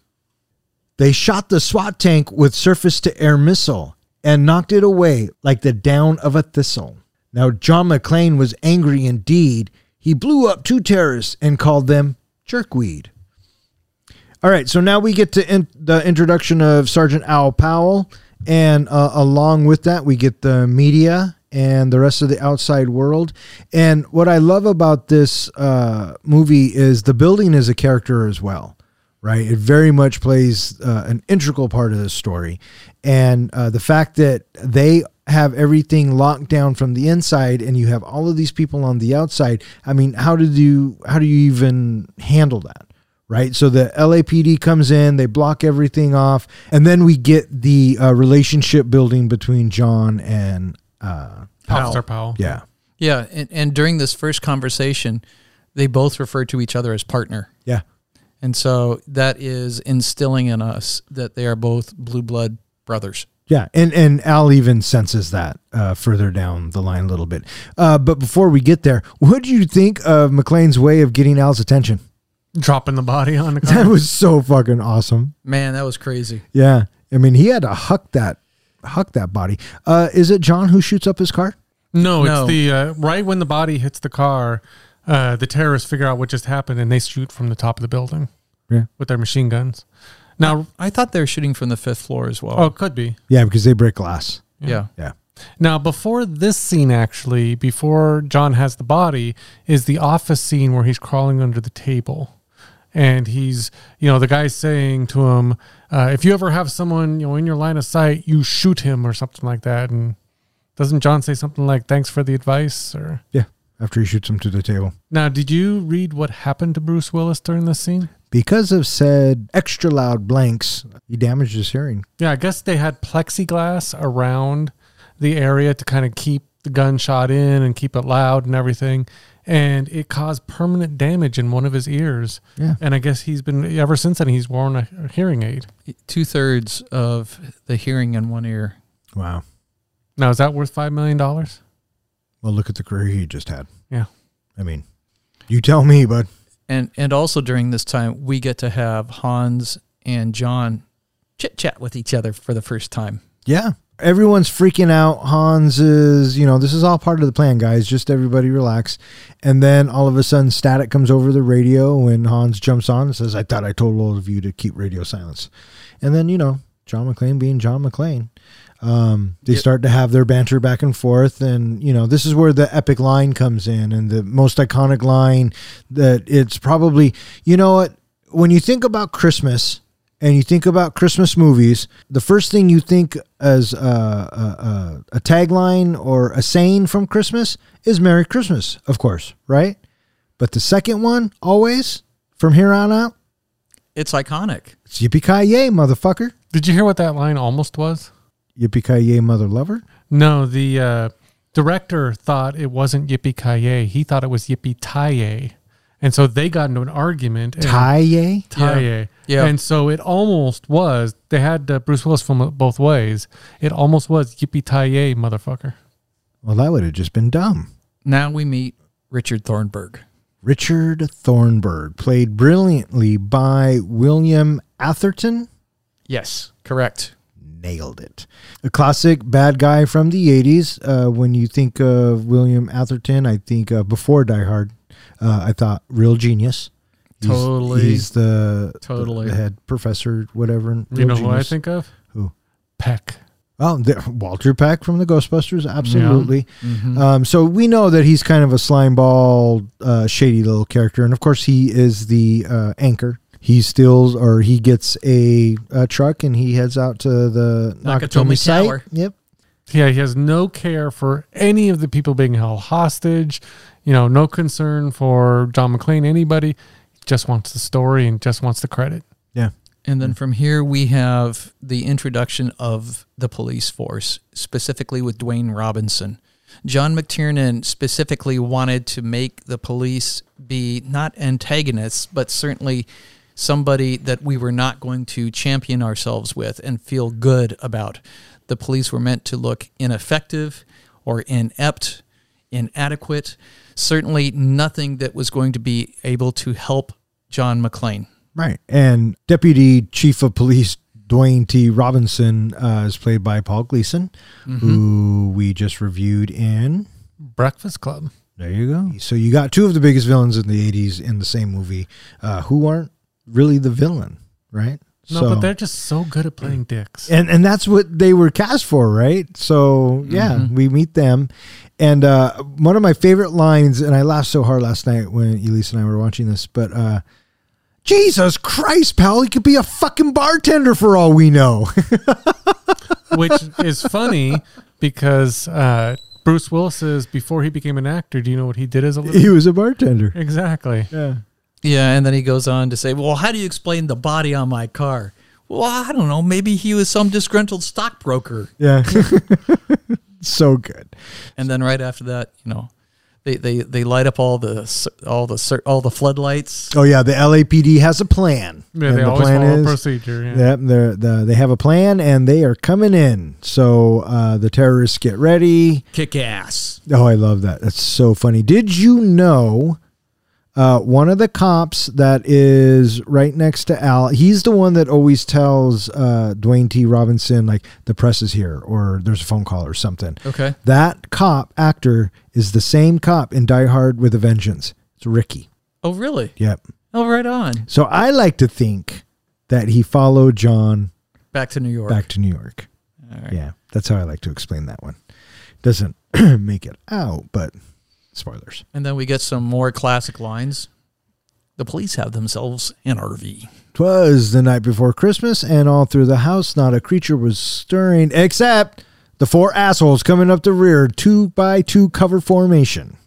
They shot the SWAT tank with surface to air missile and knocked it away like the down of a thistle. Now John McClane was angry indeed. He blew up two terrorists and called them jerkweed. All right, so now we get to in, the introduction of Sergeant Al Powell, and uh, along with that, we get the media and the rest of the outside world. And what I love about this uh, movie is the building is a character as well, right? It very much plays uh, an integral part of this story, and uh, the fact that they have everything locked down from the inside and you have all of these people on the outside i mean how did you how do you even handle that right? So the LAPD comes in, they block everything off, and then we get the uh, relationship building between John and uh, Powell. Officer Powell. Yeah, Yeah, and, and during this first conversation, they both refer to each other as partner. yeah, And so that is instilling in us that they are both blue blood brothers. yeah. And and Al even senses that uh, further down the line a little bit. Uh, but before we get there, what do you think of McClane's way of getting Al's attention? Dropping the body on the car. That was so fucking awesome. Man, that was crazy. Yeah, I mean he had to huck that huck that body. Uh, is it John who shoots up his car? no, No. it's the uh, right when the body hits the car, uh, the terrorists figure out what just happened and they shoot from the top of the building Yeah, with their machine guns. Now, I thought they were shooting from the fifth floor as well. oh, it could be. yeah, because they break glass. yeah. Yeah. Now, before this scene, actually, before John has the body, is the office scene where he's crawling under the table. And he's, you know, the guy's saying to him, uh, if you ever have someone, you know, in your line of sight, you shoot him or something like that. And doesn't John say something like, thanks for the advice? Or Yeah, after he shoots him to the table. now, did you read what happened to Bruce Willis during this scene? Because of said extra loud blanks, he damaged his hearing. Yeah, I guess they had plexiglass around the area to kind of keep the gunshot in and keep it loud and everything. And it caused permanent damage in one of his ears. Yeah. And I guess he's been, ever since then, he's worn a, a hearing aid. Two thirds of the hearing in one ear. Wow. Now, is that worth $5 million? Well, look at the career he just had. Yeah. I mean, you tell me, bud. And and also during this time we get to have Hans and John chit chat with each other for the first time. Yeah. Everyone's freaking out. Hans is, you know, this is all part of the plan, guys. Just everybody relax. And then all of a sudden, static comes over the radio and Hans jumps on and says, I thought I told all of you to keep radio silence. And then, you know, John McClane being John McClane, Um, they Yep. start to have their banter back and forth, and you know this is where the epic line comes in, and the most iconic line that it's probably you know what when you think about Christmas and you think about Christmas movies, the first thing you think as a, a, a, a tagline or a saying from Christmas is "Merry Christmas," of course, right? But the second one, always from here on out, It's iconic. it's "Yippee ki yay, motherfucker!" Did you hear what that line almost was? Yippee ki yay, mother lover. No, the uh, director thought it wasn't Yippee Ki He thought it was Yippee Tie. And so they got into an argument. and- Tie yay. Yeah. And so it almost was, they had uh, Bruce Willis film it both ways. It almost was Yippee Tie motherfucker. Well, that would have just been dumb. Now we meet Richard Thornburg. Richard Thornburg, played brilliantly by William Atherton. Yes, correct. Nailed it. A classic bad guy from the 80s. Uh, when you think of William Atherton, I think uh, before Die Hard, uh, I thought real genius. He's- Totally. He's the, Totally. the head professor, whatever. You know who I think of? Who? Peck. Oh, the, Walter Peck from the Ghostbusters, absolutely. Mhm. Um, so we know that he's kind of a slimeball, uh, shady little character, and of course he is the uh, anchor. He steals or he gets a, a truck and he heads out to the Nakatomi Nakatomi site. Tower. Yep. Yeah, he has no care for any of the people being held hostage. You know, no concern for John McClane, anybody. Just wants the story and just wants the credit. Yeah. And then from here, we have the introduction of the police force, specifically with Dwayne Robinson. John McTiernan specifically wanted to make the police be not antagonists, but certainly somebody that we were not going to champion ourselves with and feel good about. The police were meant to look ineffective or inept, inadequate, certainly nothing that was going to be able to help John McClane. Right. And Deputy Chief of Police Dwayne T. Robinson uh, is played by Paul Gleason, who we just reviewed in. Breakfast Club. There you go. So you got two of the biggest villains in the 80s in the same movie uh, who aren't really the villain, right? No, So- but they're just so good at playing dicks. and and that's what they were cast for, right? So yeah, we meet them, and uh, one of my favorite lines, and I laughed so hard last night when Elise and I were watching this, but uh, Jesus Christ, pal, he could be a fucking bartender for all we know. which is funny because uh, Bruce Willis is before he became an actor. Do you know what he did as a living? he was a bartender. exactly. Yeah. Yeah, and then he goes on to say, "Well, how do you explain the body on my car?" Well, I don't know. Maybe he was some disgruntled stockbroker. Yeah. so good. And then right after that, you know, they they, they light up all the all the all the floodlights. Oh yeah, the LAPD has a plan. Yeah, And they the always plan follow is- procedure. Yeah. Yep, they're, the, they have a plan and they are coming in. So uh, the terrorists get ready. Kick ass. Oh, I love that. That's so funny. Did you know uh, one of the cops that is right next to Al? He's the one that always tells uh, Dwayne T. Robinson, like, the press is here or there's a phone call or something. Okay. That cop actor is the same cop in Die Hard with a Vengeance. It's Ricky. Oh, really? Yep. Oh, right on. So I like to think that he followed John Back to New York. back to New York. All right. Yeah, that's how I like to explain that one. Doesn't make it out, but spoilers. And then we get some more classic lines. The police have themselves an RV. Twas the night before Christmas, and all through the house, not a creature was stirring except the four assholes coming up the rear, two by two cover formation.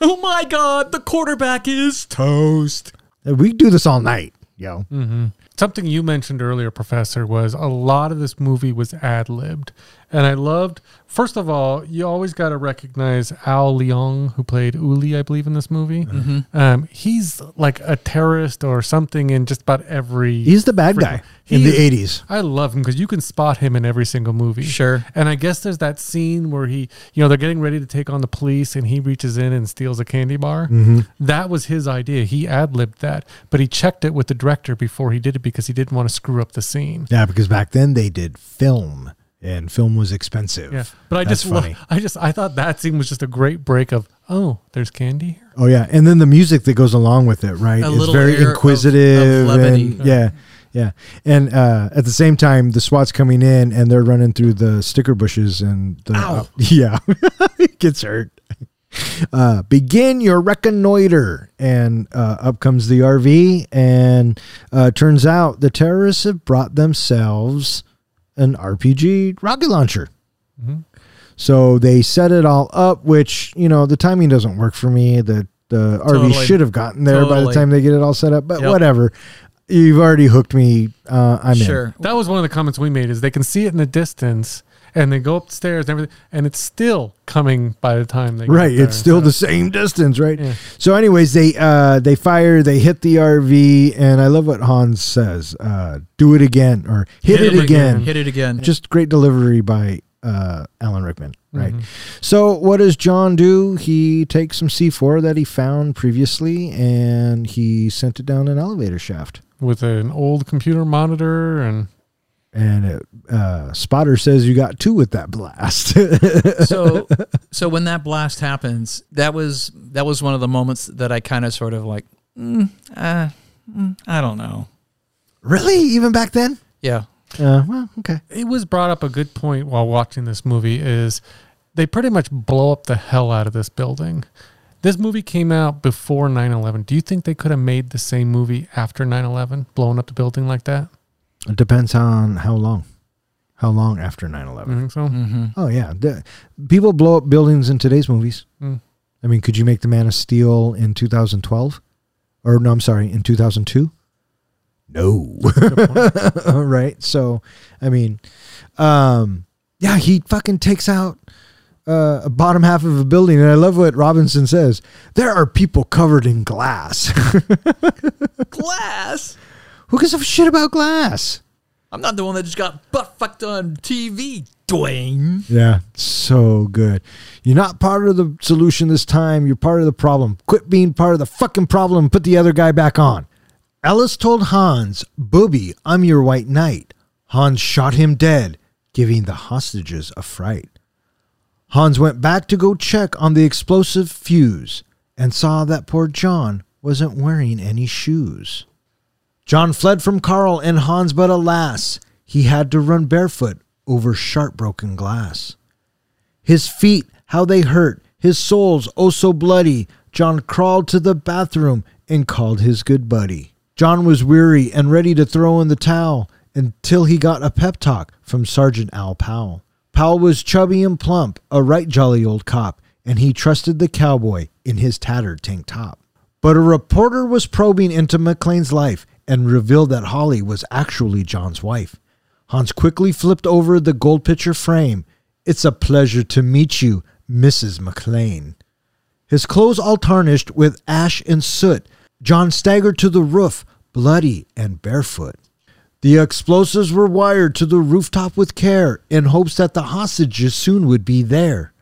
Oh my God! The quarterback is toast. Uh, We do this all night, yo. hmm Something you mentioned earlier, Professor, was a lot of this movie was ad libbed. And I loved, first of all, you always got to recognize Al Leong, who played Uli, I believe, in this movie. Mm-hmm. Um, he's like a terrorist or something in just about every. He's the bad guy in the 80s. I love him because you can spot him in every single movie. Sure. And I guess there's that scene where he, you know, they're getting ready to take on the police and he reaches in and steals a candy bar. Mm-hmm. That was his idea. He ad libbed that, but he checked it with the director before he did it because he didn't want to screw up the scene. Yeah, because back then they did film, and film was expensive. Yeah. But I That's just, funny. I just, I thought that scene was just a great break of, oh, there's candy here. Oh yeah, and then the music that goes along with it, right? A it's very of- inquisitive of levity. and yeah, Yeah, and uh, at the same time, the SWAT's coming in and they're running through the sticker bushes, and the Ow. yeah, he gets hurt. Uh, begin your reconnoiter, and uh, up comes the RV, and uh, turns out the terrorists have brought themselves an RPG rocket launcher. So they set it all up, which you know the timing doesn't work for me. The the RV should have gotten there by the time they get it all set up, but Yep. whatever. You've already hooked me. Uh, I'm in. Sure. That was one of the comments we made is they can see it in the distance and they go upstairs and everything and it's still coming by the time they get Right, there. it's still So- the same distance, right? Yeah. So, anyways, they uh, they fire, they hit the RV, and I love what Hans says: uh, "Do it again" or "Hit, Hit it it again." again. Hit it again. Just great delivery by uh, Alan Rickman, right? Mhm. So, what does John do? He takes some C4 that he found previously, and he sent it down an elevator shaft. with an old computer monitor and And it, uh, Spotter says you got two with that blast. so so when that blast happens, that was that was one of the moments that I kind of sort of like, mm, uh, mm, I don't know. really, even back then? Yeah. Uh, well, okay. it was brought up a good point while watching this movie is they pretty much blow up the hell out of this building. This movie came out before 9/11. Do you think they could have made the same movie after 9/11, blowing up the building like that? It depends on how long. How long after 9 You 11? think so? Mm-hmm. Oh, yeah. The, people blow up buildings in today's movies. Mm. I mean, could you make The Man of Steel in 2012? Or, no, I'm sorry, in 2002? No. right? So, I mean, um, yeah, he fucking takes out uh, a bottom half of a building. And I love what Robinson says there are people covered in glass. Glass. Who gives a shit about glass? I'm not the one that just got butt fucked on TV, Dwayne. Yeah, so good. You're not part of the solution this time. You're part of the problem. Quit being part of the fucking problem and put the other guy back on. Ellis told Hans, Booby, I'm your white knight. Hans shot him dead, giving the hostages a fright. Hans went back to go check on the explosive fuse and saw that poor John wasn't wearing any shoes. John fled from Carl and Hans, but alas, he had to run barefoot over sharp broken glass. His feet, how they hurt, his soles, oh so bloody. John crawled to the bathroom and called his good buddy. John was weary and ready to throw in the towel until he got a pep talk from Sergeant Al Powell. Powell was chubby and plump, a right jolly old cop, and he trusted the cowboy in his tattered tank top. But a reporter was probing into McClane's life and revealed that Holly was actually John's wife. Hans quickly flipped over the gold pitcher frame. It's a pleasure to meet you, Mrs. McClane. His clothes all tarnished with ash and soot, John staggered to the roof, bloody and barefoot. The explosives were wired to the rooftop with care in hopes that the hostages soon would be there.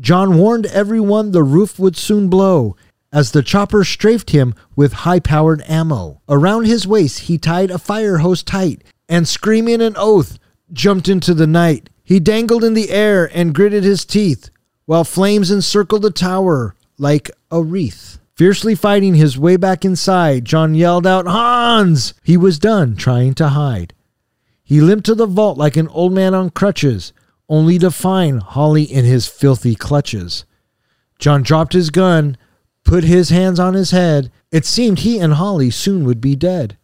John warned everyone the roof would soon blow as the chopper strafed him with high powered ammo. Around his waist, he tied a fire hose tight and, screaming an oath, jumped into the night. He dangled in the air and gritted his teeth while flames encircled the tower like a wreath. Fiercely fighting his way back inside, John yelled out, Hans! He was done trying to hide. He limped to the vault like an old man on crutches, only to find Holly in his filthy clutches. John dropped his gun, put his hands on his head. It seemed he and Holly soon would be dead.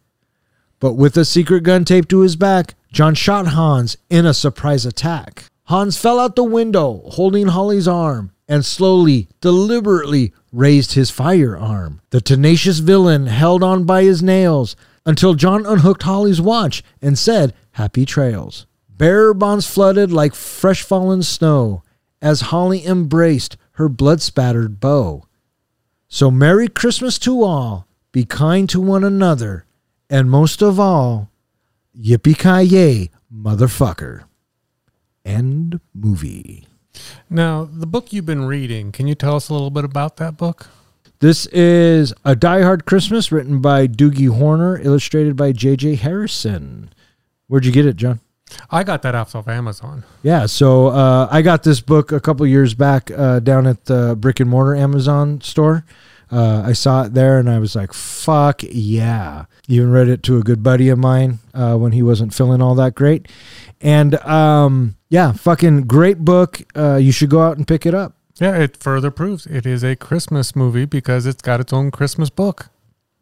But with a secret gun taped to his back, John shot Hans in a surprise attack. Hans fell out the window, holding Holly's arm, and slowly, deliberately raised his firearm. The tenacious villain held on by his nails until John unhooked Holly's watch and said, Happy trails. Bearer bonds flooded like fresh fallen snow as Holly embraced her blood spattered bow. So, Merry Christmas to all. Be kind to one another. And most of all, yippee ki yay, motherfucker. End movie. Now, the book you've been reading, can you tell us a little bit about that book? This is A Die Hard Christmas written by Doogie Horner, illustrated by J.J. Harrison. Where'd you get it, John? I got that off of Amazon. Yeah, so uh, I got this book a couple years back uh, down at the brick and mortar Amazon store. Uh, I saw it there and I was like, fuck yeah. Even read it to a good buddy of mine uh, when he wasn't feeling all that great. And um, yeah, fucking great book. Uh, you should go out and pick it up. Yeah, it further proves it is a Christmas movie because it's got its own Christmas book.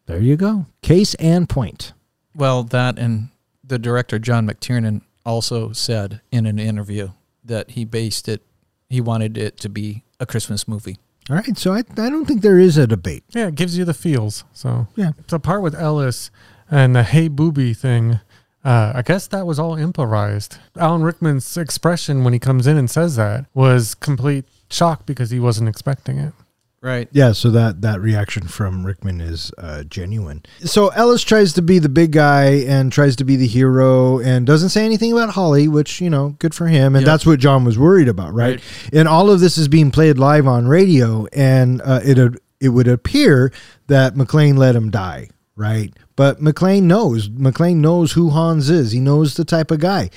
There you go. Case and point. Well, that and the director John McTiernan also said in an interview that he based it, he wanted it to be a Christmas movie. All right. So I, I don't think there is a debate. Yeah, it gives you the feels. So Yeah. the part with Ellis and the "Hey booby" thing. Uh, I guess that was all improvised. Alan Rickman's expression when he comes in and says that was complete shock because he wasn't expecting it. Right. Yeah, so that that reaction from Rickman is uh, genuine. So Ellis tries to be the big guy and tries to be the hero and doesn't say anything about Holly, which you know, good for him. And Yeah. that's what John was worried about, right? And all of this is being played live on radio, and uh, it it would appear that McClane let him die, right? But McClane knows. McClane knows who Hans is. He knows the type of guy,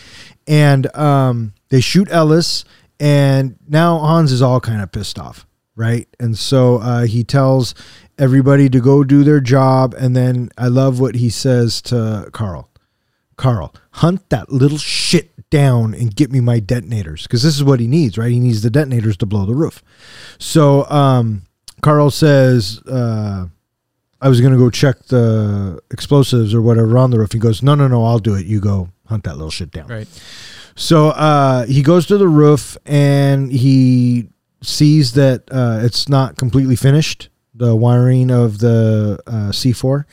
and um, they shoot Ellis, and now Hans is all kind of pissed off right? And so uh, he tells everybody to go do their job. And then I love what he says to Carl Carl, hunt that little shit down and get me my detonators. Because this is what he needs, right? He needs the detonators to blow the roof. So um, Carl says, uh, I was going to go check the explosives or whatever on the roof. He goes, No, no, no, I'll do it. You go hunt that little shit down. Right. So uh, he goes to the roof and he sees that uh, it's not completely finished, the wiring of the uh, C4.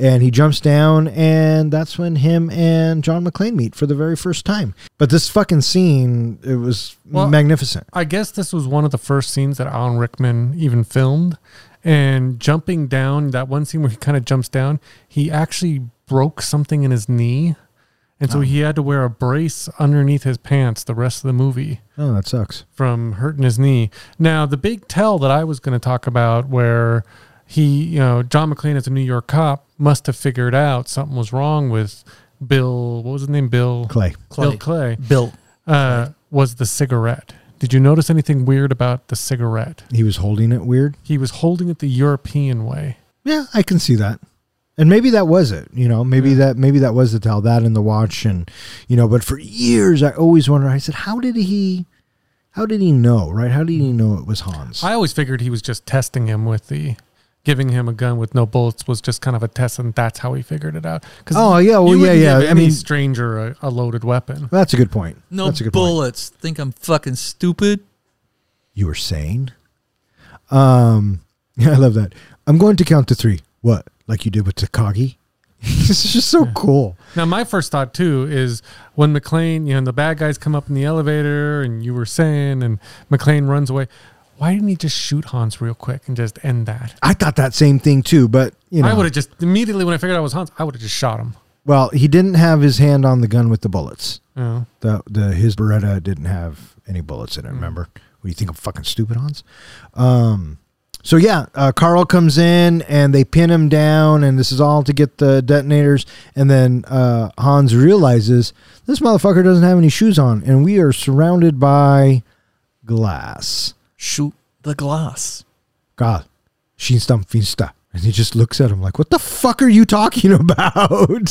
And he jumps down, and that's when him and John McClane meet for the very first time. But this fucking scene, it was Well, magnificent. I guess this was one of the first scenes that Alan Rickman even filmed. And jumping down, that one scene where he kind of jumps down, he actually broke something in his knee. And so he had to wear a brace underneath his pants the rest of the movie Oh, that sucks. from hurting his knee. Now, the big tell that I was going to talk about where he, you know, John McClane as a New York cop must have figured out something was wrong with Bill, what was his name? Bill Clay. Bill Clay. Bill. Uh, was the cigarette. Did you notice anything weird about the cigarette? He was holding it weird. He was holding it the European way. Yeah, I can see that. And maybe that was it, you know, maybe Yeah. that maybe that was the tell that in the watch and you know, but for years I always wondered I said how did he how did he know, right? How did he know it was Hans? I always figured he was just testing him with the giving him a gun with no bullets was just kind of a test, and that's how he figured it out. Because Oh, yeah, well, you wouldn't yeah, give yeah, I any mean- stranger a, a loaded weapon. That's a good point. No That's a good point. bullets. Think I'm fucking stupid? You were saying? Um yeah, I love that. I'm going to count to 3. What? Like you did with Takagi? this is just so cool. Now, my first thought too is when McClane, you know, and the bad guys come up in the elevator, and you were saying, and McClane runs away. Why didn't he just shoot Hans real quick and just end that? I thought that same thing too, but you know I would have just immediately when I figured out it was Hans, I would have just shot him. Well, he didn't have his hand on the gun with the bullets. Know? The the his Beretta didn't have any bullets in it. Mm. Remember? What do you think I'm fucking stupid, Hans? Um. So yeah, uh, Carl comes in and they pin him down, and this is all to get the detonators. And then uh, Hans realizes this motherfucker doesn't have any shoes on, and we are surrounded by glass. Shoot the glass. God, Shinstam Finsta. And he just looks at him like, "What the fuck are you talking about?"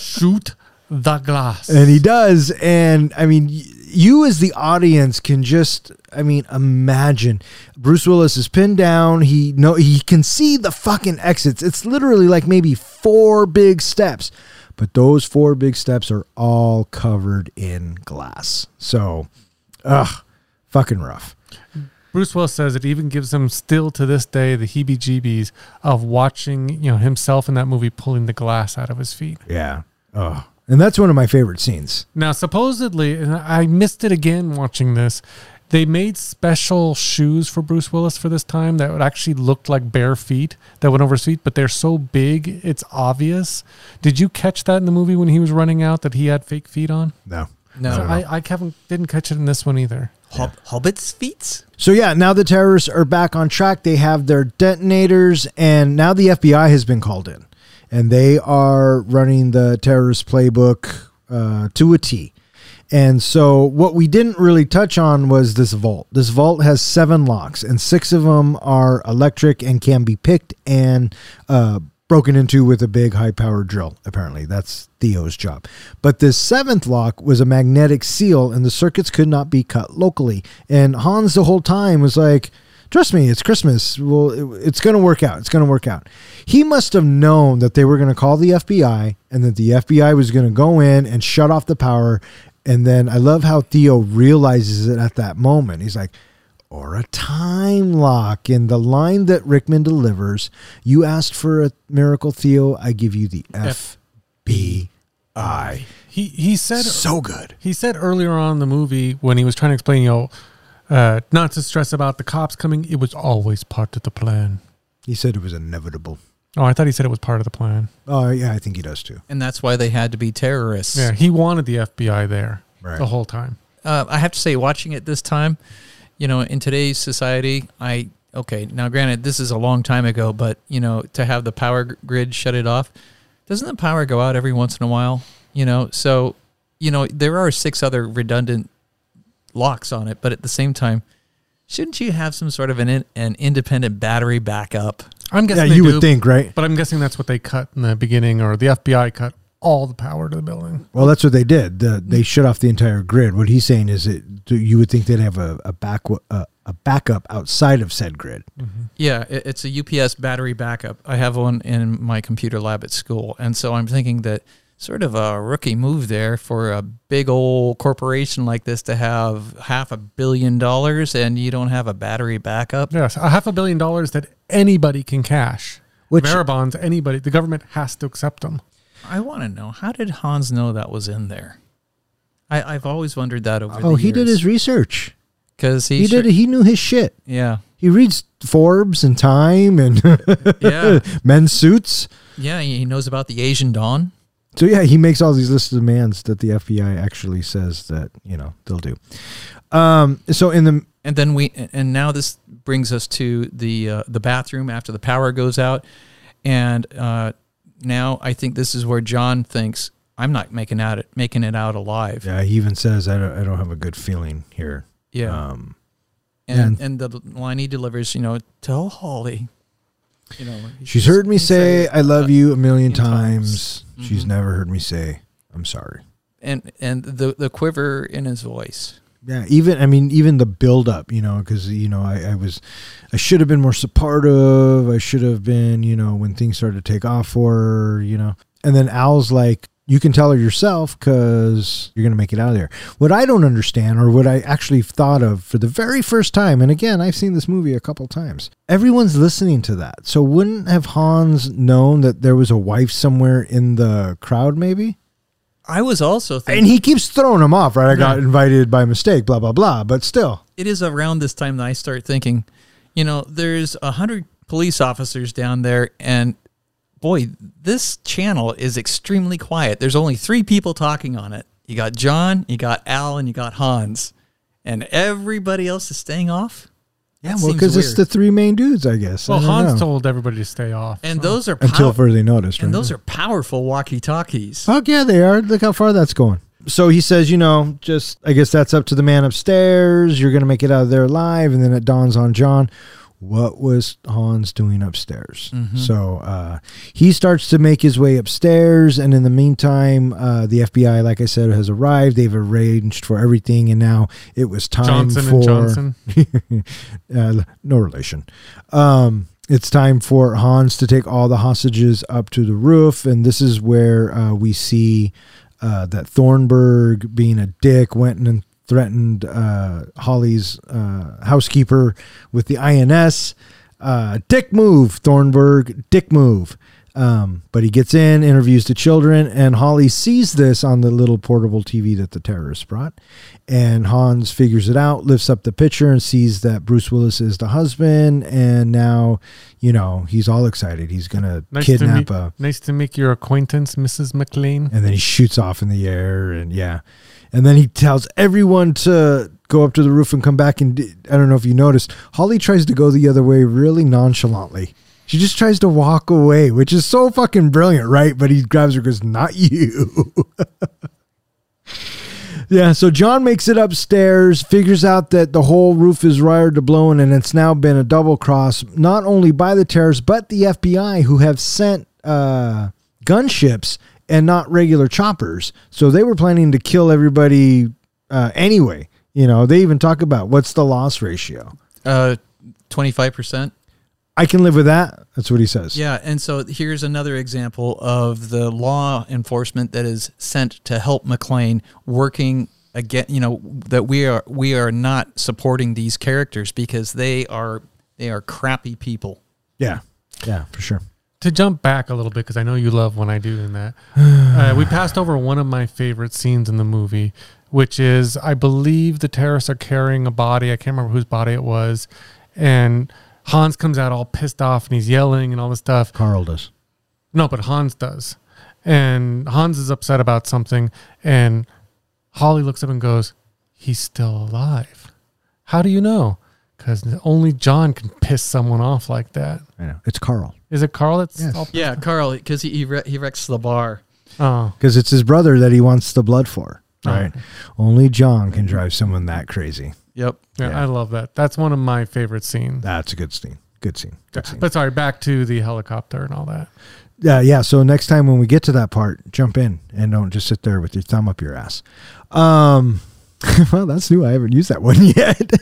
Shoot the glass. And he does. And I mean, you as the audience can just, I mean, imagine Bruce Willis is pinned down. He no he can see the fucking exits. It's literally like maybe four big steps, but those four big steps are all covered in glass. So, ugh, fucking rough. Bruce Willis says it even gives him still to this day the heebie-jeebies of watching, you know, himself in that movie pulling the glass out of his feet. Yeah. Oh, and that's one of my favorite scenes. Now, supposedly, and I missed it again watching this. They made special shoes for Bruce Willis for this time that would actually looked like bare feet that went over his feet, but they're so big it's obvious. Did you catch that in the movie when he was running out that he had fake feet on? No. No. So I, I haven't didn't catch it in this one either. Hob- Hobbit's feet? So yeah, now the terrorists are back on track. They have their detonators, and now the FBI has been called in, and they are running the terrorist playbook uh, to a T. And so, what we didn't really touch on was this vault. This vault has seven locks, and six of them are electric and can be picked and uh, broken into with a big high powered drill. Apparently, that's Theo's job. But this seventh lock was a magnetic seal, and the circuits could not be cut locally. And Hans, the whole time, was like, Trust me, it's Christmas. Well, it- it's going to work out. It's going to work out. He must have known that they were going to call the FBI and that the FBI was going to go in and shut off the power. And then I love how Theo realizes it at that moment. He's like, or a time lock. In the line that Rickman delivers, you asked for a miracle, Theo. I give you the FBI. He he said So good. he said earlier on in the movie when he was trying to explain, you know, uh, not to stress about the cops coming. It was always part of the plan. He said it was inevitable. Oh, I thought he said it was part of the plan. Oh, yeah, I think he does too. And that's why they had to be terrorists. Yeah, he wanted the FBI there Right. the whole time. uh, I have to say, watching it this time, you know, in today's society, I okay. Now, granted, this is a long time ago, but you know, to have the power grid shut it off, doesn't the power go out every once in a while? You know, so you know there are six other redundant locks on it, but at the same time, shouldn't you have some sort of an in, an independent battery backup? I'm Yeah, guessing they you do, would think, right? but I'm guessing that's what they cut in the beginning, or the FBI cut all the power to the building. Well, that's what they did. The, they shut off the entire grid. What he's saying is that you would think they'd have a, a back a, a backup outside of said grid. Mm-hmm. Yeah, it, it's a UPS battery backup. I have one in my computer lab at school, and so I'm thinking that sort of a rookie move there for a big old corporation like this to have half a billion dollars and you don't have a battery backup. Yes, a half a billion dollars that anybody can cash. Which- Bearer bonds, anybody, the government has to accept them. I want to know how did Hans know that was in there? I, I've always wondered that over. Oh, he did his research. because he, He sure- did. He knew his shit. Yeah, He reads Forbes and Time and yeah, men's suits. yeah. He knows about the Asian Dawn. So yeah, he makes all these lists of demands that the FBI actually says that you know they'll do. Um, so in the and then we and now this brings us to the uh, the bathroom after the power goes out and uh, now I think this is where John thinks I'm not making out it making it out alive. yeah, he even says I don't I don't have a good feeling here. Yeah. Um, and and- and the line he delivers, you know, tell Holly. You know, she's heard me say I love you a million million times. times. She's Mhm. never heard me say I'm sorry. and and the the quiver in his voice. Yeah, even I mean, even the build up, you know, because you know, I, I was, I should have been more supportive. I should have been, you know, when things started to take off for her, you know. And then Al's like, you can tell her yourself because you're gonna make it out of there. What I don't understand, or what I actually thought of for the very first time, and again, I've seen this movie a couple times. Everyone's listening to that, so wouldn't have Hans known that there was a wife somewhere in the crowd, maybe? I was also thinking And he keeps throwing him off, right? I got Yeah. invited by mistake, blah blah blah. But still, it is around this time that I start thinking, you know, there's a hundred police officers down there, and boy, this channel is extremely quiet. There's only three people talking on it. You got John, you got Al, and you got Hans, and everybody else is staying off. Yeah, That well, because it's the three main dudes, I guess. Well, I Hans know. told everybody to stay off. And so. those are until pow- further noticed. and those are powerful walkie-talkies. Fuck yeah, they are. Look how far that's going. So he says, you know, just I guess that's up to the man upstairs. You're gonna make it out of there alive, and then it dawns on John. What was Hans doing upstairs? Mm-hmm. So uh, he starts to make his way upstairs, and in the meantime, uh, the FBI, like I said, has arrived. They've arranged for everything, and now it was time Johnson for and Johnson. uh, no relation. Um, it's time for Hans to take all the hostages up to the roof, and this is where uh, we see uh, that Thornburg, being a dick, went and threatened uh, Holly's uh, housekeeper with the INS. Uh, dick move, Thornburg, dick move. Um, but he gets in, interviews the children, and Holly sees this on the little portable TV that the terrorists brought. And Hans figures it out, lifts up the picture, and sees that Bruce Willis is the husband. And now, you know, he's all excited. He's going to Nice to kidnap a. nice to make your acquaintance, Mrs. McClane. And then he shoots off in the air, and yeah. And then he tells everyone to go up to the roof and come back. And I don't know if you noticed, Holly tries to go the other way really nonchalantly. She just tries to walk away, which is so fucking brilliant, right? But he grabs her goes, Not you. Yeah, so John makes it upstairs, figures out that the whole roof is wired to blown, and it's now been a double cross, not only by the terrorists, but the FBI, who have sent uh, gunships and not regular choppers. So they were planning to kill everybody uh, anyway. You know, they even talk about what's the loss ratio. Uh, 25%. I can live with that. That's what he says. Yeah, and so here's another example of the law enforcement that is sent to help McClane working again. You know that we are we are not supporting these characters because they are they are crappy people. Yeah. Yeah, for sure. To jump back a little bit because I know you love when I do in that. Uh, we passed over one of my favorite scenes in the movie, which is I believe the terrorists are carrying a body. I can't remember whose body it was, and Hans comes out all pissed off and he's yelling and all this stuff. Carl does. No, but Hans does, and Hans is upset about something, and Holly looks up and goes, "He's still alive." How do you know? Because only John can piss someone off like that. I know. It's Carl. Is it Carl that's Yes. all Yeah, Carl, because he he, wre- he wrecks the bar. Oh, Because it's his brother that he wants the blood for. Oh. Right. Only John can drive someone that crazy. Yep. yeah, Yeah. I love that. That's one of my favorite scenes. That's a good scene. Good scene. Good scene. But sorry, back to the helicopter and all that. Yeah, yeah. So next time when we get to that part, jump in and don't just sit there with your thumb up your ass. Um, well, that's new. I haven't used that one yet.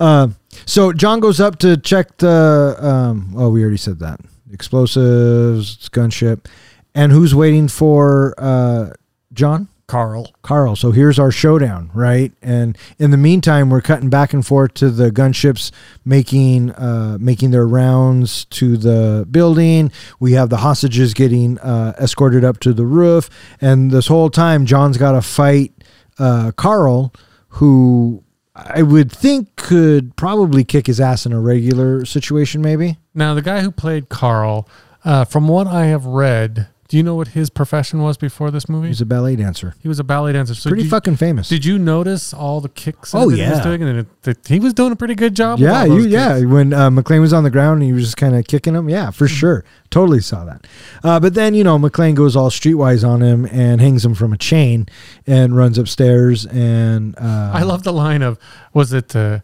Um, so John goes up to check the. Um, oh, we already said that explosives, gunship, and who's waiting for uh, John? Carl. Carl. So here's our showdown, right? And in the meantime, we're cutting back and forth to the gunships making uh, making their rounds to the building. We have the hostages getting uh, escorted up to the roof, and this whole time, John's got to fight uh, Carl, who I would think could probably kick his ass in a regular situation, maybe. Now, the guy who played Carl, uh, from what I have read, do you know what his profession was before this movie? He's a ballet dancer, he was a ballet dancer. So pretty you, fucking famous. Did you notice all the kicks? Oh, everything he was yeah. doing, and it, that he was doing a pretty good job. Yeah, you, yeah. When uh, McClane was on the ground and he was just kind of kicking him, yeah, for sure, totally saw that. Uh, but then you know McClane goes all streetwise on him and hangs him from a chain and runs upstairs and uh, I love the line of, "Was it? Uh,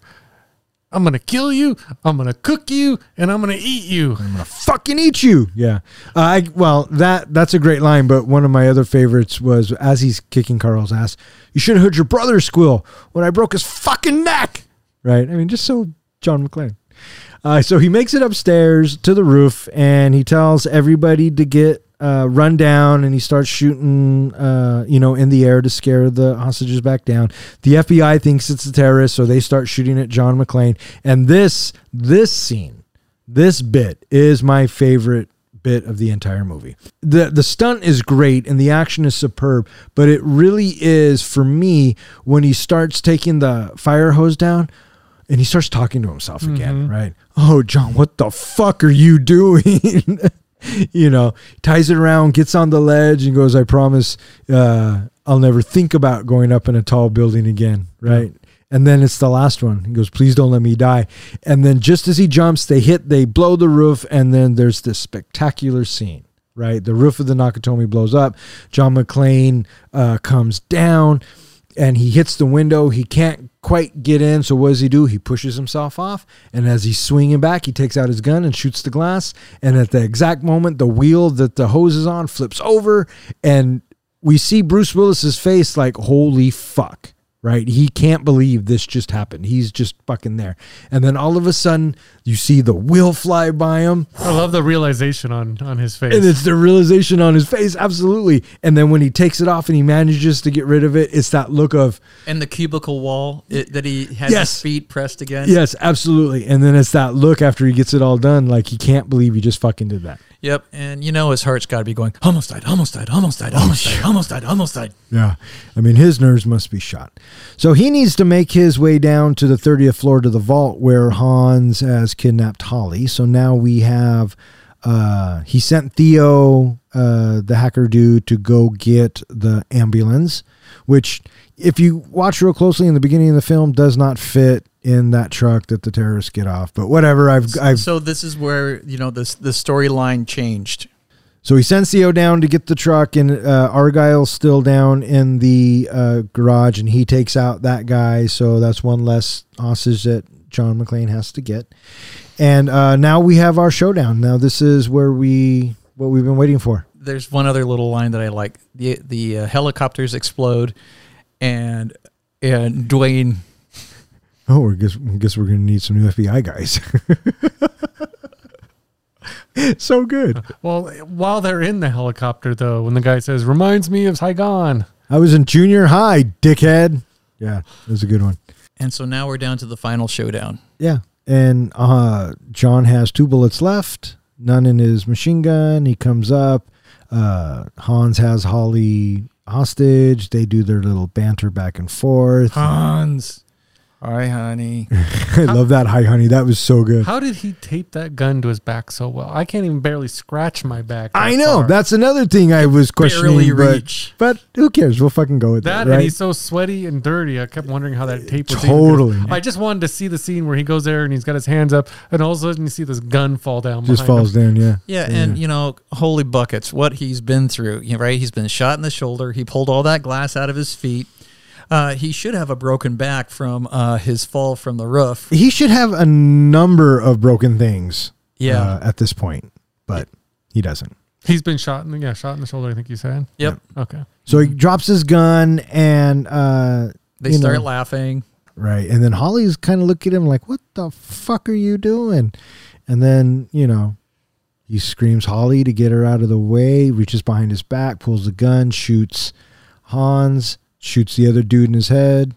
I'm gonna kill you. I'm gonna cook you, and I'm gonna eat you." I'm gonna fucking eat you. Yeah. Uh, I well that that's a great line, but one of my other favorites was as he's kicking Carl's ass. You should have heard your brother squeal when I broke his fucking neck. Right. I mean, just so John McClane. Uh, so he makes it upstairs to the roof and he tells everybody to get uh, run down and he starts shooting, uh, you know, in the air to scare the hostages back down. The FBI thinks it's a terrorist, so they start shooting at John McClane. And this this scene, this bit is my favorite bit of the entire movie. The the stunt is great and the action is superb, but it really is for me when he starts taking the fire hose down and he starts talking to himself again, right? Oh, John, what the fuck are you doing? you know, ties it around, gets on the ledge, and goes, I promise uh, I'll never think about going up in a tall building again, right? And then it's the last one. He goes, Please don't let me die. And then just as he jumps, they hit, they blow the roof, and then there's this spectacular scene, right? The roof of the Nakatomi blows up. John McClane uh, comes down and he hits the window. He can't quite get in. So what does he do? He pushes himself off. And as he's swinging back, he takes out his gun and shoots the glass. And at the exact moment, the wheel that the hose is on flips over. And we see Bruce Willis's face like, holy fuck. Right? He can't believe this just happened. He's just fucking there. And then all of a sudden, you see the wheel fly by him. I love the realization on on his face. And it's the realization on his face, absolutely. And then when he takes it off and he manages to get rid of it, it's that look of, And the cubicle wall it, that he has Yes. his feet pressed against. yes, absolutely. And then it's that look after he gets it all done, like he can't believe he just fucking did that. Yep. And you know his heart's got to be going, almost died, almost died, almost died, almost died, almost died, almost died. Yeah. I mean, his nerves must be shot. So he needs to make his way down to the 30th floor to the vault where Hans has kidnapped Holly. So now we have, uh, he sent Theo, uh, the hacker dude, to go get the ambulance, which, if you watch real closely in the beginning of the film, does not fit in that truck that the terrorists get off. But whatever, I've, I've, So this is where, you know, this the storyline changed. So he sends Theo down to get the truck, and uh, Argyle's still down in the uh, garage, and he takes out that guy. So that's one less hostage that John McClane has to get. And uh, now we have our showdown. Now this is where we what we've been waiting for. There's one other little line that I like. The the uh, helicopters explode, and and Dwayne. Oh, I guess I guess we're gonna need some new FBI guys. so good. Well, while they're in the helicopter, though, when the guy says, reminds me of Saigon. I was in junior high, dickhead. Yeah, that was a good one. And so now we're down to the final showdown. Yeah. And uh, John has two bullets left, none in his machine gun. He comes up. Uh, Hans has Holly hostage. They do their little banter back and forth. Hans. Hi, honey. I love that. Hi, honey. That was so good. How did he tape that gun to his back so well? I can't even barely scratch my back. I know. far. That's another thing I was questioning. Barely but, reach. but who cares? We'll fucking go with that, that. and he's so sweaty and dirty. I kept wondering how that tape was. Totally. good. I just wanted to see the scene where he goes there and he's got his hands up, and all of a sudden you see this gun fall down. Just falls him. down. Yeah. Yeah, and you know, holy buckets, what he's been through, right? He's been shot in the shoulder. He pulled all that glass out of his feet. Uh, he should have a broken back from uh, his fall from the roof. He should have a number of broken things. Yeah. uh, at this point, but he doesn't. He's been shot in the yeah shot in the shoulder. I think you said. Yep. Okay. So he drops his gun and uh, They start know, laughing. Right. And then Holly's kind of look at him like, what the fuck are you doing? And then, you know, he screams Holly to get her out of the way, reaches behind his back, pulls the gun, shoots Hans, shoots the other dude in his head.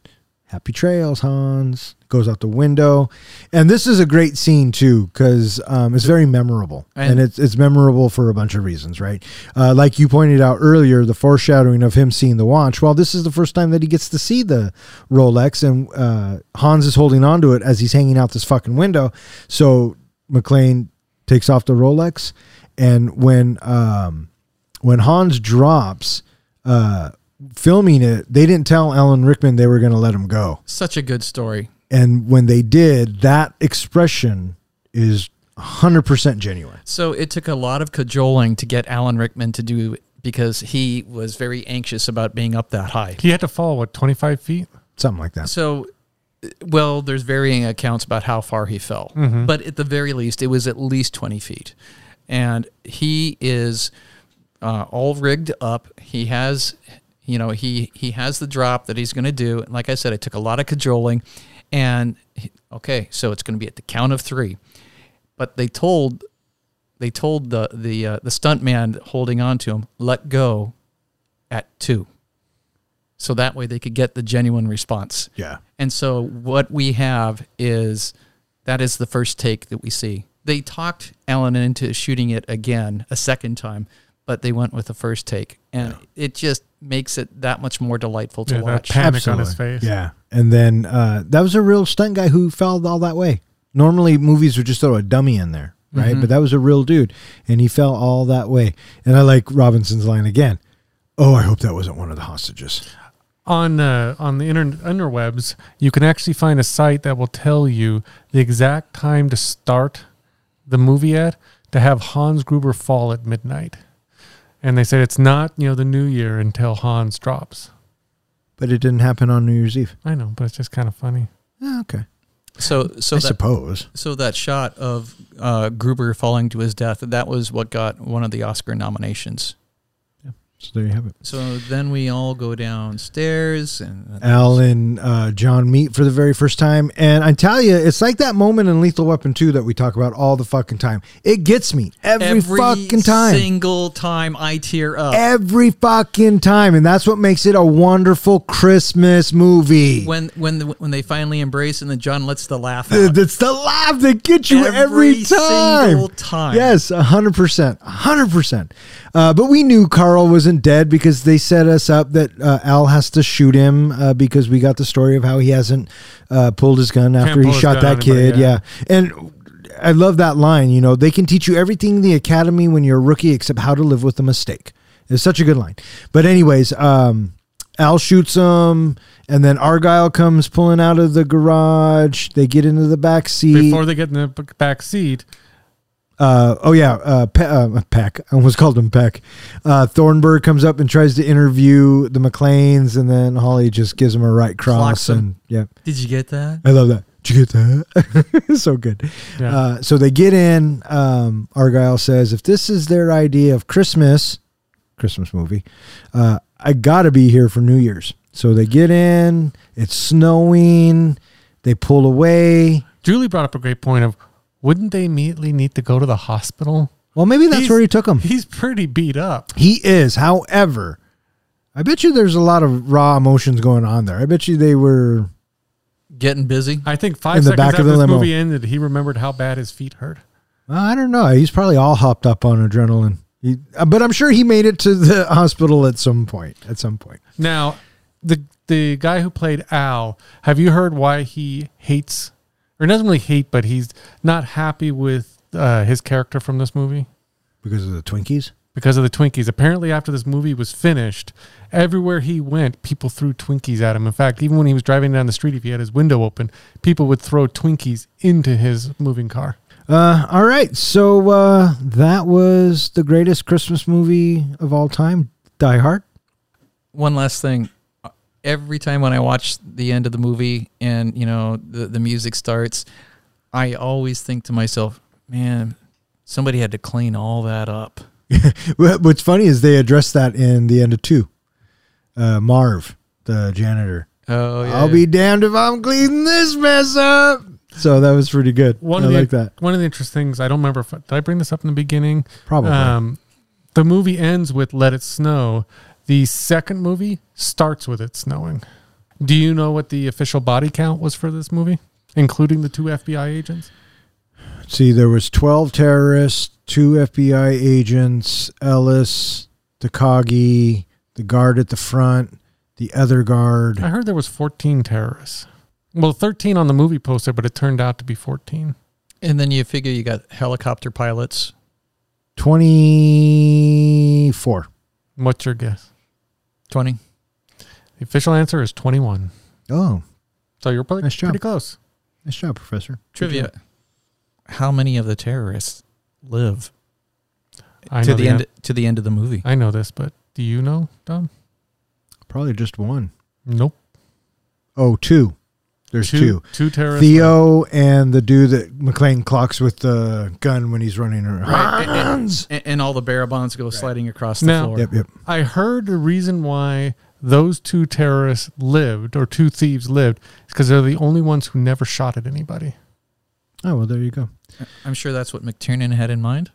Happy trails, Hans. Goes out the window. And this is a great scene, too, because um, it's very memorable. And, And- it's, it's memorable for a bunch of reasons, right? Uh, like you pointed out earlier, the foreshadowing of him seeing the watch. Well, this is the first time that he gets to see the Rolex, and uh, Hans is holding on to it as he's hanging out this fucking window. So McClane takes off the Rolex, and when um, when Hans drops, uh, filming it, they didn't tell Alan Rickman they were going to let him go, Such a good story. and when they did, that expression is hundred percent genuine. So it took a lot of cajoling to get Alan Rickman to do it because he was very anxious about being up that high. He had to fall what twenty five feet. Something like that. So, well, there's varying accounts about how far he fell, but at the very least, it was at least 20 feet. And he is uh, all rigged up. He has, you know, he he has the drop that he's going to do. And like I said, it took a lot of cajoling. And he- okay, so it's going to be at the count of three. But they told they told the the uh, the stunt man holding on to him, let go at two. So that way they could get the genuine response. Yeah. And so what we have is that is the first take that we see. They talked Alan into shooting it again a second time, but they went with the first take, and it just makes it that much more delightful to Yeah, that watch. panic on his face. Yeah. And then uh, that was a real stunt guy who fell all that way. Normally, movies would just throw a dummy in there, right? But that was a real dude, and he fell all that way. And I like Robinson's line again. Oh, I hope that wasn't one of the hostages. on uh, on the internet interwebs, you can actually find a site that will tell you the exact time to start the movie at to have Hans Gruber fall at midnight. And they said it's not, you know, the new year until Hans drops. But it didn't happen on New Year's Eve. I know, but it's just kind of funny. Yeah, okay. So so I that suppose. so that shot of uh, Gruber falling to his death that was what got one of the Oscar nominations. So there you have it. So then we all go downstairs and Al and uh, John meet for the very first time. And I tell you, it's like that moment in Lethal Weapon 2 that we talk about all the fucking time. It gets me every, fucking time. single time I tear up. every fucking time. And that's what makes it a wonderful Christmas movie. when when the, when they finally embrace and then John lets the laugh out. It's the laugh that gets you every, Every time. single time. Yes, hundred percent, hundred percent. Uh, but we knew Carl wasn't dead because they set us up that uh, Al has to shoot him uh, because we got the story of how he hasn't uh, pulled his gun after he shot that anybody, kid. yeah. yeah, and I love that line. You know, they can teach you everything in the academy when you're a rookie except how to live with a mistake. It's such a good line. But anyways, um, Al shoots him, and then Argyle comes pulling out of the garage. They get into the back seat. Before they get in the back seat, Uh, oh yeah, uh, Pe- uh, Peck. I almost called him Peck. Uh, Thornburg comes up and tries to interview the McClanes, and then Holly just gives him a right cross. Clocks him. And yeah, Did you get that? I love that. Did you get that? so good. Yeah. Uh, so they get in. Um, Argyle says, if this is their idea of Christmas, Christmas movie, uh, I got to be here for New Year's. So they get in. It's snowing. They pull away. Julie brought up a great point of wouldn't they immediately need to go to the hospital? Well, maybe that's He's- where he took him. He's pretty beat up. He is. However, I bet you there's a lot of raw emotions going on there. I bet you they were. Getting busy. I think five In the seconds back after of the this limo. movie ended, he remembered how bad his feet hurt. well, I don't know. He's probably all hopped up on adrenaline. He, uh, but I'm sure he made it to the hospital at some point. At some point. Now, the the guy who played Al, have you heard why he hates or doesn't really hate, but he's not happy with uh, his character from this movie? Because of the Twinkies? because of the Twinkies. Apparently, after this movie was finished, everywhere he went, people threw Twinkies at him. In fact, even when he was driving down the street, if he had his window open, people would throw Twinkies into his moving car. Uh, all right. So uh, that was the greatest Christmas movie of all time, Die Hard. One last thing. Every time when I watch the end of the movie and you know the the music starts, I always think to myself, "Man, somebody had to clean all that up." What's funny is they address that in the end of two. Uh, Marv, the janitor. Oh, yeah. I'll be damned if I'm cleaning this mess up. So that was pretty good. One I of the like that. one of the interesting things. I don't remember if did I bring this up in the beginning. Probably. Um, the movie ends with "Let It Snow." The second movie starts with it snowing. Do you know what the official body count was for this movie, including the two FBI agents? See, there was 12 terrorists, two FBI agents, Ellis, Takagi, the guard at the front, the other guard. I heard there was 14 terrorists. Well, 13 on the movie poster, but it turned out to be 14. And then you figure you got helicopter pilots. 24. What's your guess? 20. The official answer is 21. Oh, So you're pretty, Nice job. pretty close. nice job, Professor. Trivia. How many of the terrorists live I to know the the end an- to the end of the movie? I know this, but do you know, Don? Probably just one. Nope. Oh, two. There's two. Two terrorists. Theo and the dude that McClane clocks with the gun when he's running around. Right, and, and, and all the bearer bonds go sliding across the Now- floor. Yep, yep. I heard the reason why those two terrorists lived, or two thieves lived, is because they're the only ones who never shot at anybody. Oh, well, there you go. I'm sure that's what McTiernan had in mind.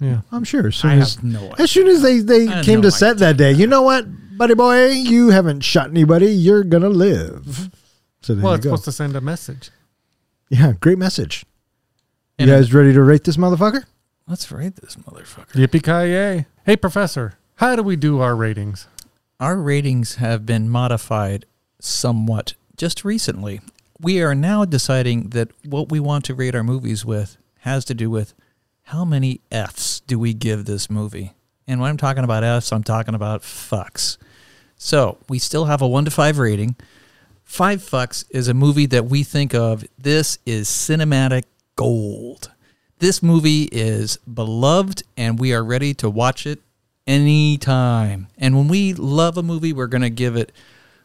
Yeah. I'm sure. As soon I as, have no idea. as soon as they, they I have came no to set that day, you know what, buddy boy, you haven't shot anybody. You're going to live. So there Well, it's go. supposed to send a message. Yeah, great message. You And guys ready to rate this motherfucker? let's rate this motherfucker. Yippee ki yay! Hey, professor, how do we do our ratings? Our ratings have been modified somewhat just recently. We are now deciding that what we want to rate our movies with has to do with how many F's do we give this movie. And when I'm talking about F's, I'm talking about fucks. So we still have a one to five rating. Five Fucks is a movie that we think of. This is cinematic gold. This movie is beloved, and we are ready to watch it anytime. And when we love a movie, we're going to give it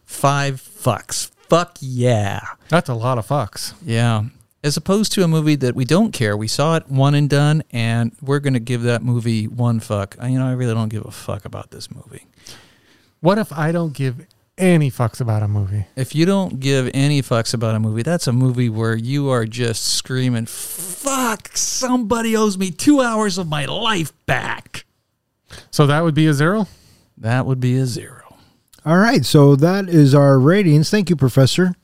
five fucks. Fuck yeah. That's a lot of fucks. Yeah. As opposed to a movie that we don't care. We saw it one and done, and we're going to give that movie one fuck. You know, I really don't give a fuck about this movie. What if I don't give any fucks about a movie? If you don't give any fucks about a movie, that's a movie where you are just screaming, fuck, somebody owes me two hours of my life back. So that would be a zero. That would be a zero. All right, so that is our ratings. Thank you, Professor.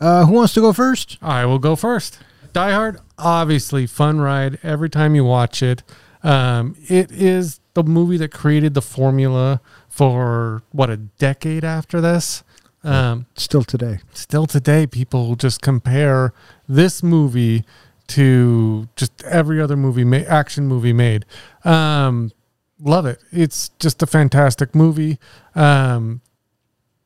Uh, who wants to go first? I will go first. Die Hard, obviously, fun ride every time you watch it. Um, it is the movie that created the formula for what a decade after this. Um, Still today. still today, people just compare this movie to just every other movie, ma- action movie made. Um, love it. It's just a fantastic movie. Um,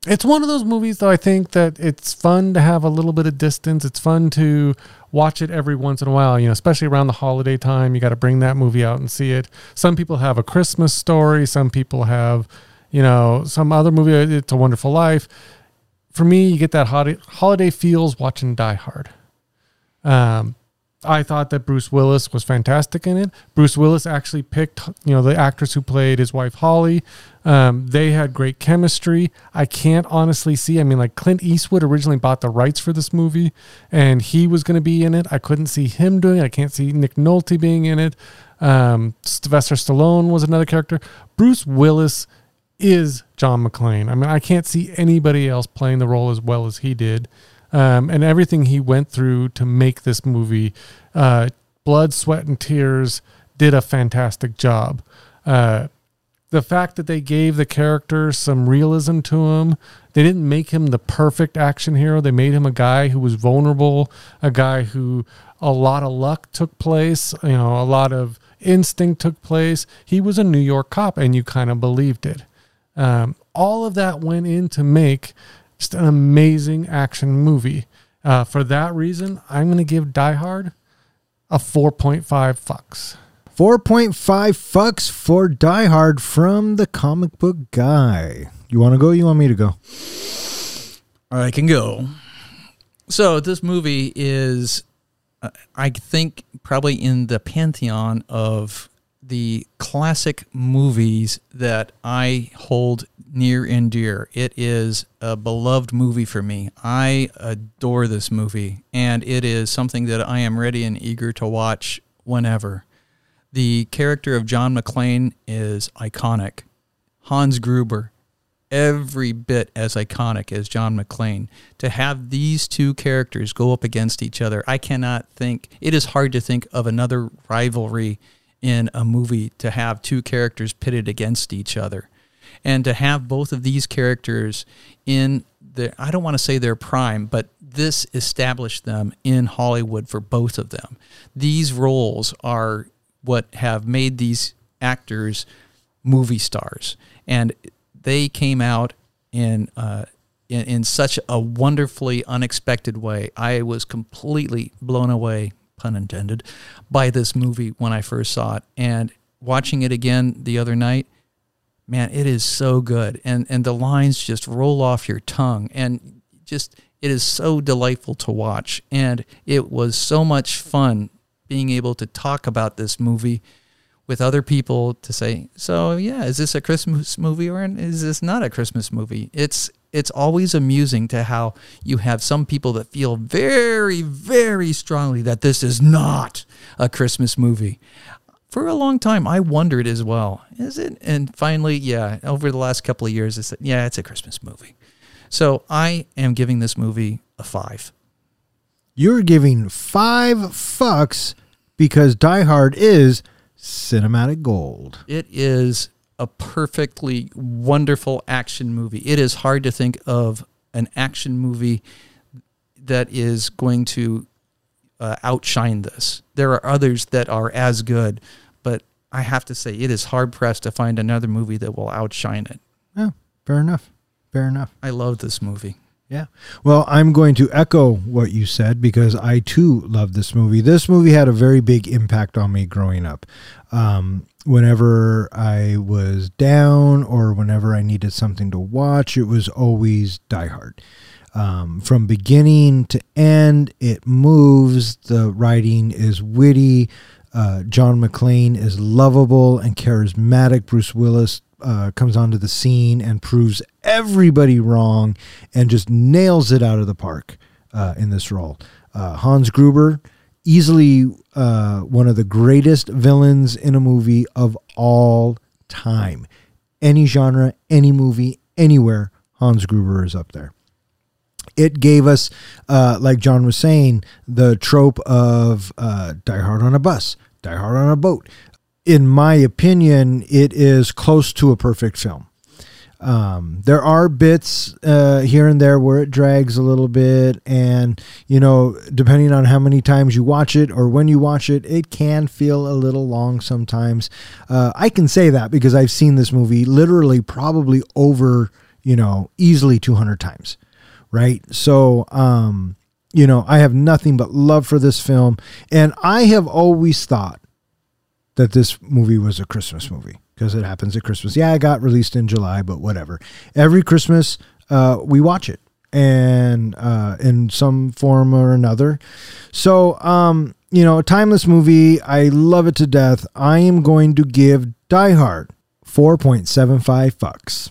It's one of those movies, though. I think that it's fun to have a little bit of distance. It's fun to watch it every once in a while. You know, especially around the holiday time, you got to bring that movie out and see it. Some people have a Christmas story. Some people have, you know, some other movie. It's a Wonderful Life. For me, you get that holiday feels watching Die Hard. Um, I thought that Bruce Willis was fantastic in it. Bruce Willis actually picked, you know, the actress who played his wife Holly. Um, they had great chemistry. I can't honestly see. I mean, like Clint Eastwood originally bought the rights for this movie, and he was going to be in it. I couldn't see him doing it. I can't see Nick Nolte being in it. Um, Sylvester Stallone was another character. Bruce Willis is John McClane. I mean, I can't see anybody else playing the role as well as he did um, and everything he went through to make this movie. Uh, blood, sweat, and tears did a fantastic job. Uh, the fact that they gave the character some realism to him, they didn't make him the perfect action hero. They made him a guy who was vulnerable, a guy who a lot of luck took place, you know, a lot of instinct took place. He was a New York cop, and you kind of believed it. Um, all of that went in to make just an amazing action movie. Uh, for that reason, I'm going to give Die Hard a 4.5 fucks. 4.5 fucks for Die Hard from the comic book guy. You want to go? You want me to go? I can go. So this movie is, uh, I think, probably in the pantheon of the classic movies that I hold near and dear. It is a beloved movie for me. I adore this movie, and it is something that I am ready and eager to watch whenever. The character of John McClane is iconic. Hans Gruber, every bit as iconic as John McClane. To have these two characters go up against each other, I cannot think, it is hard to think of another rivalry in a movie to have two characters pitted against each other and to have both of these characters in the I don't want to say their prime, but this established them in Hollywood for both of them. These roles are what have made these actors movie stars, and they came out in uh, in, in such a wonderfully unexpected way. I was completely blown away, pun intended, by this movie when I first saw it, and watching it again the other night man, it is so good. And and the lines just roll off your tongue and just it is so delightful to watch. And it was so much fun being able to talk about this movie with other people to say, so yeah, is this a Christmas movie or is this not a Christmas movie? It's it's always amusing to how you have some people that feel very, very strongly that this is not a Christmas movie for a long time, I wondered as well, is it? And finally, yeah, over the last couple of years, I said, yeah, it's a Christmas movie. So I am giving this movie a five. You're giving five fucks because Die Hard is cinematic gold. It is a perfectly wonderful action movie. It is hard to think of an action movie that is going to uh, outshine this. There are others that are as good, but I have to say it is hard pressed to find another movie that will outshine it. Yeah, fair enough. Fair enough. I love this movie. Yeah. Well, I'm going to echo what you said because I too love this movie. This movie had a very big impact on me growing up. Um, whenever I was down or whenever I needed something to watch, it was always Die Hard. Um, from beginning to end, it moves. The writing is witty. Uh, John McClane is lovable and charismatic. Bruce Willis uh, comes onto the scene and proves everybody wrong and just nails it out of the park uh, in this role. Uh, Hans Gruber, easily uh, one of the greatest villains in a movie of all time. Any genre, any movie, anywhere, Hans Gruber is up there it gave us, uh, like John was saying, the trope of uh, Die Hard on a bus, Die Hard on a boat. In my opinion, it is close to a perfect film. Um, there are bits uh, here and there where it drags a little bit, and you know, depending on how many times you watch it or when you watch it, it can feel a little long sometimes. Uh, I can say that because I've seen this movie literally probably over you know, easily 200 times, right? So, um, you know, I have nothing but love for this film, and I have always thought that this movie was a Christmas movie because it happens at Christmas. Yeah, it got released in July, but whatever. Every Christmas, uh, we watch it and uh, in some form or another. So, um, you know, a timeless movie. I love it to death. I am going to give Die Hard 4.75 fucks.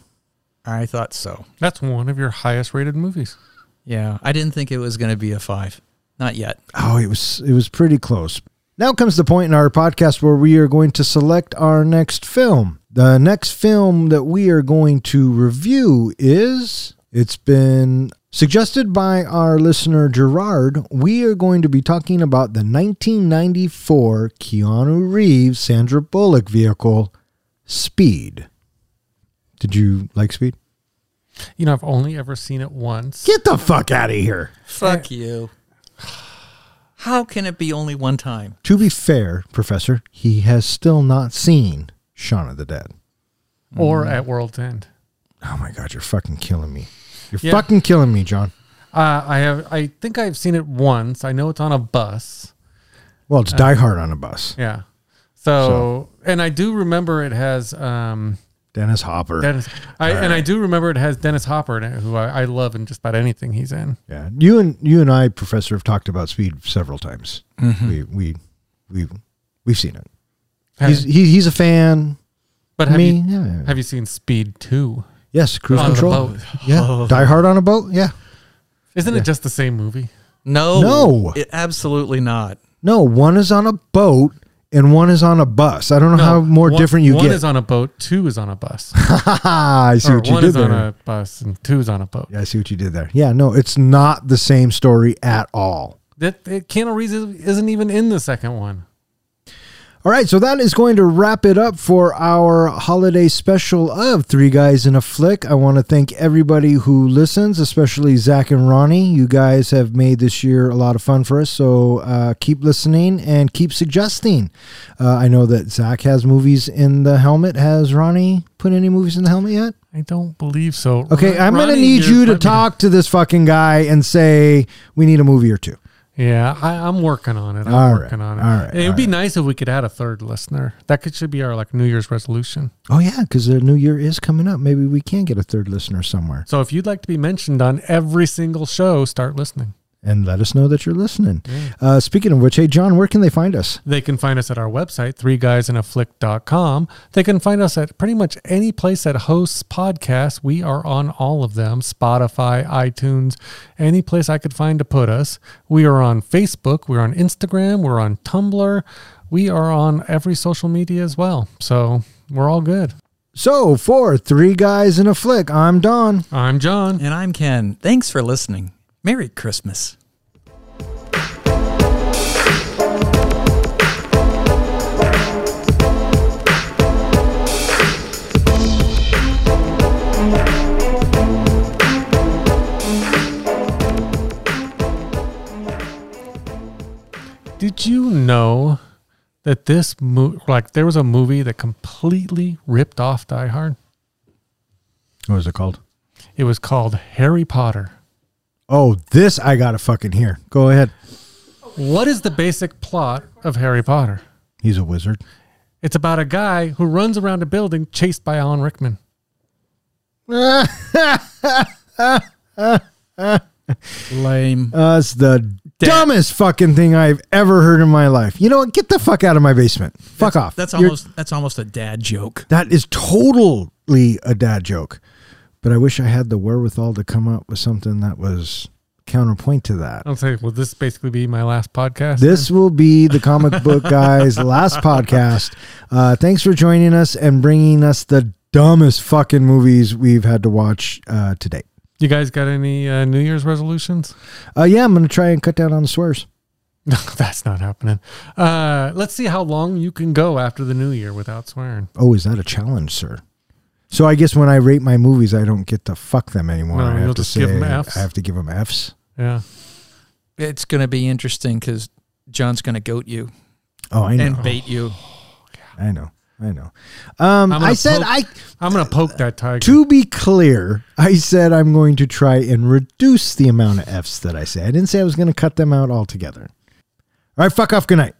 I thought so. That's one of your highest rated movies. Yeah, I didn't think it was going to be a five. Not yet. Oh, it was it was pretty close. Now comes the point in our podcast where we are going to select our next film. The next film that we are going to review is it's been suggested by our listener Gerard. We are going to be talking about the 1994 Keanu Reeves Sandra Bullock vehicle Speed. Did you like Speed? You know, I've only ever seen it once. Get the fuck out of here. Fuck you. How can it be only one time? To be fair, Professor, he has still not seen Shaun of the Dead. Or at World's End. Oh my god, you're fucking killing me. You're Yeah. fucking killing me, John. Uh, I have. I think I've seen it once. I know it's on a bus. Well, it's Die Hard on a bus. Yeah. So, and I do remember it has um, Dennis Hopper. Dennis. I, and I do remember it has Dennis Hopper in it, who I, I love in just about anything he's in. yeah, you and you and I, Professor, have talked about Speed several times. Mm-hmm. We we we we've seen it. He's he, he's a fan. but have me, you yeah. have you seen Speed Two? yes, cruise on control. boat? Yeah, oh. Die Hard on a boat. Yeah, Isn't Yeah. it just the same movie? No. No. It, absolutely not. no, one is on a boat and one is on a bus. I don't know how more one- different you one get. One is on a boat, two is on a bus. I see or what you did there. one is on a bus and two is on a boat. Yeah, I see what you did there. Yeah, no, it's not the same story at all. That it, Keanu Reeves isn't even in the second one. All right, so that is going to wrap it up for our holiday special of Three Guys in a Flick. I want to thank everybody who listens, especially Zach and Ronnie. You guys have made this year a lot of fun for us, so uh, keep listening and keep suggesting. Uh, I know that Zach has movies in the helmet. Has Ronnie put any movies in the helmet yet? I don't believe so. Okay, I'm going to need you're- to talk to this fucking guy and say we need a movie or two. Yeah, I, I'm working on it. I'm All right, working on it. all right, it would be nice if we could add a third listener. That could should be our like New Year's resolution. Oh yeah, because the new year is coming up. Maybe we can get a third listener somewhere. So if you'd like to be mentioned on every single show, start listening. And let us know that you're listening. Uh, speaking of which, hey, John, where can they find us? They can find us at our website, three guys in a threeguysinaFlick.com. They can find us at pretty much any place that hosts podcasts. We are on all of them Spotify, iTunes, any place I could find to put us. We are on Facebook, we're on Instagram, we're on Tumblr, we are on every social media as well. So we're all good. So, for Three Guys in a Flick, I'm Don. I'm John. And I'm Ken. Thanks for listening. Merry Christmas. Did you know that this mo- like there was a movie that completely ripped off Die Hard? What was it called? It was called Harry Potter. Oh, this I gotta fucking hear. Go ahead. What is the basic plot of Harry Potter? He's a wizard. It's about a guy who runs around a building chased by Alan Rickman. Lame. Uh, it's the dumbest fucking thing I've ever heard in my life. You know what? Get the fuck out of my basement. Fuck off. That's You're- almost that's almost a dad joke. that is totally a dad joke. But I wish I had the wherewithal to come up with something that was counterpoint to that. I'll say, will this basically be my last podcast? This will be the comic book guys' last podcast. Uh, thanks for joining us and bringing us the dumbest fucking movies we've had to watch uh, to date. you guys got any uh, New Year's resolutions? Uh, yeah, I'm going to try and cut down on the swears. No, that's not happening. Uh, let's see how long you can go after the new year without swearing. Oh, is that a challenge, sir? So I guess when I rate my movies, I don't get to fuck them anymore. No, I have to just give say 'em Fs. I have to give them Fs. Yeah. It's going to be interesting because John's going to goat you Oh, I know. and bait you. I know. I know. Um, I'm I said poke- I. I'm gonna poke that tiger. To be clear, I said I'm going to try and reduce the amount of F's that I say. I didn't say I was going to cut them out altogether. All right, fuck off. Good night.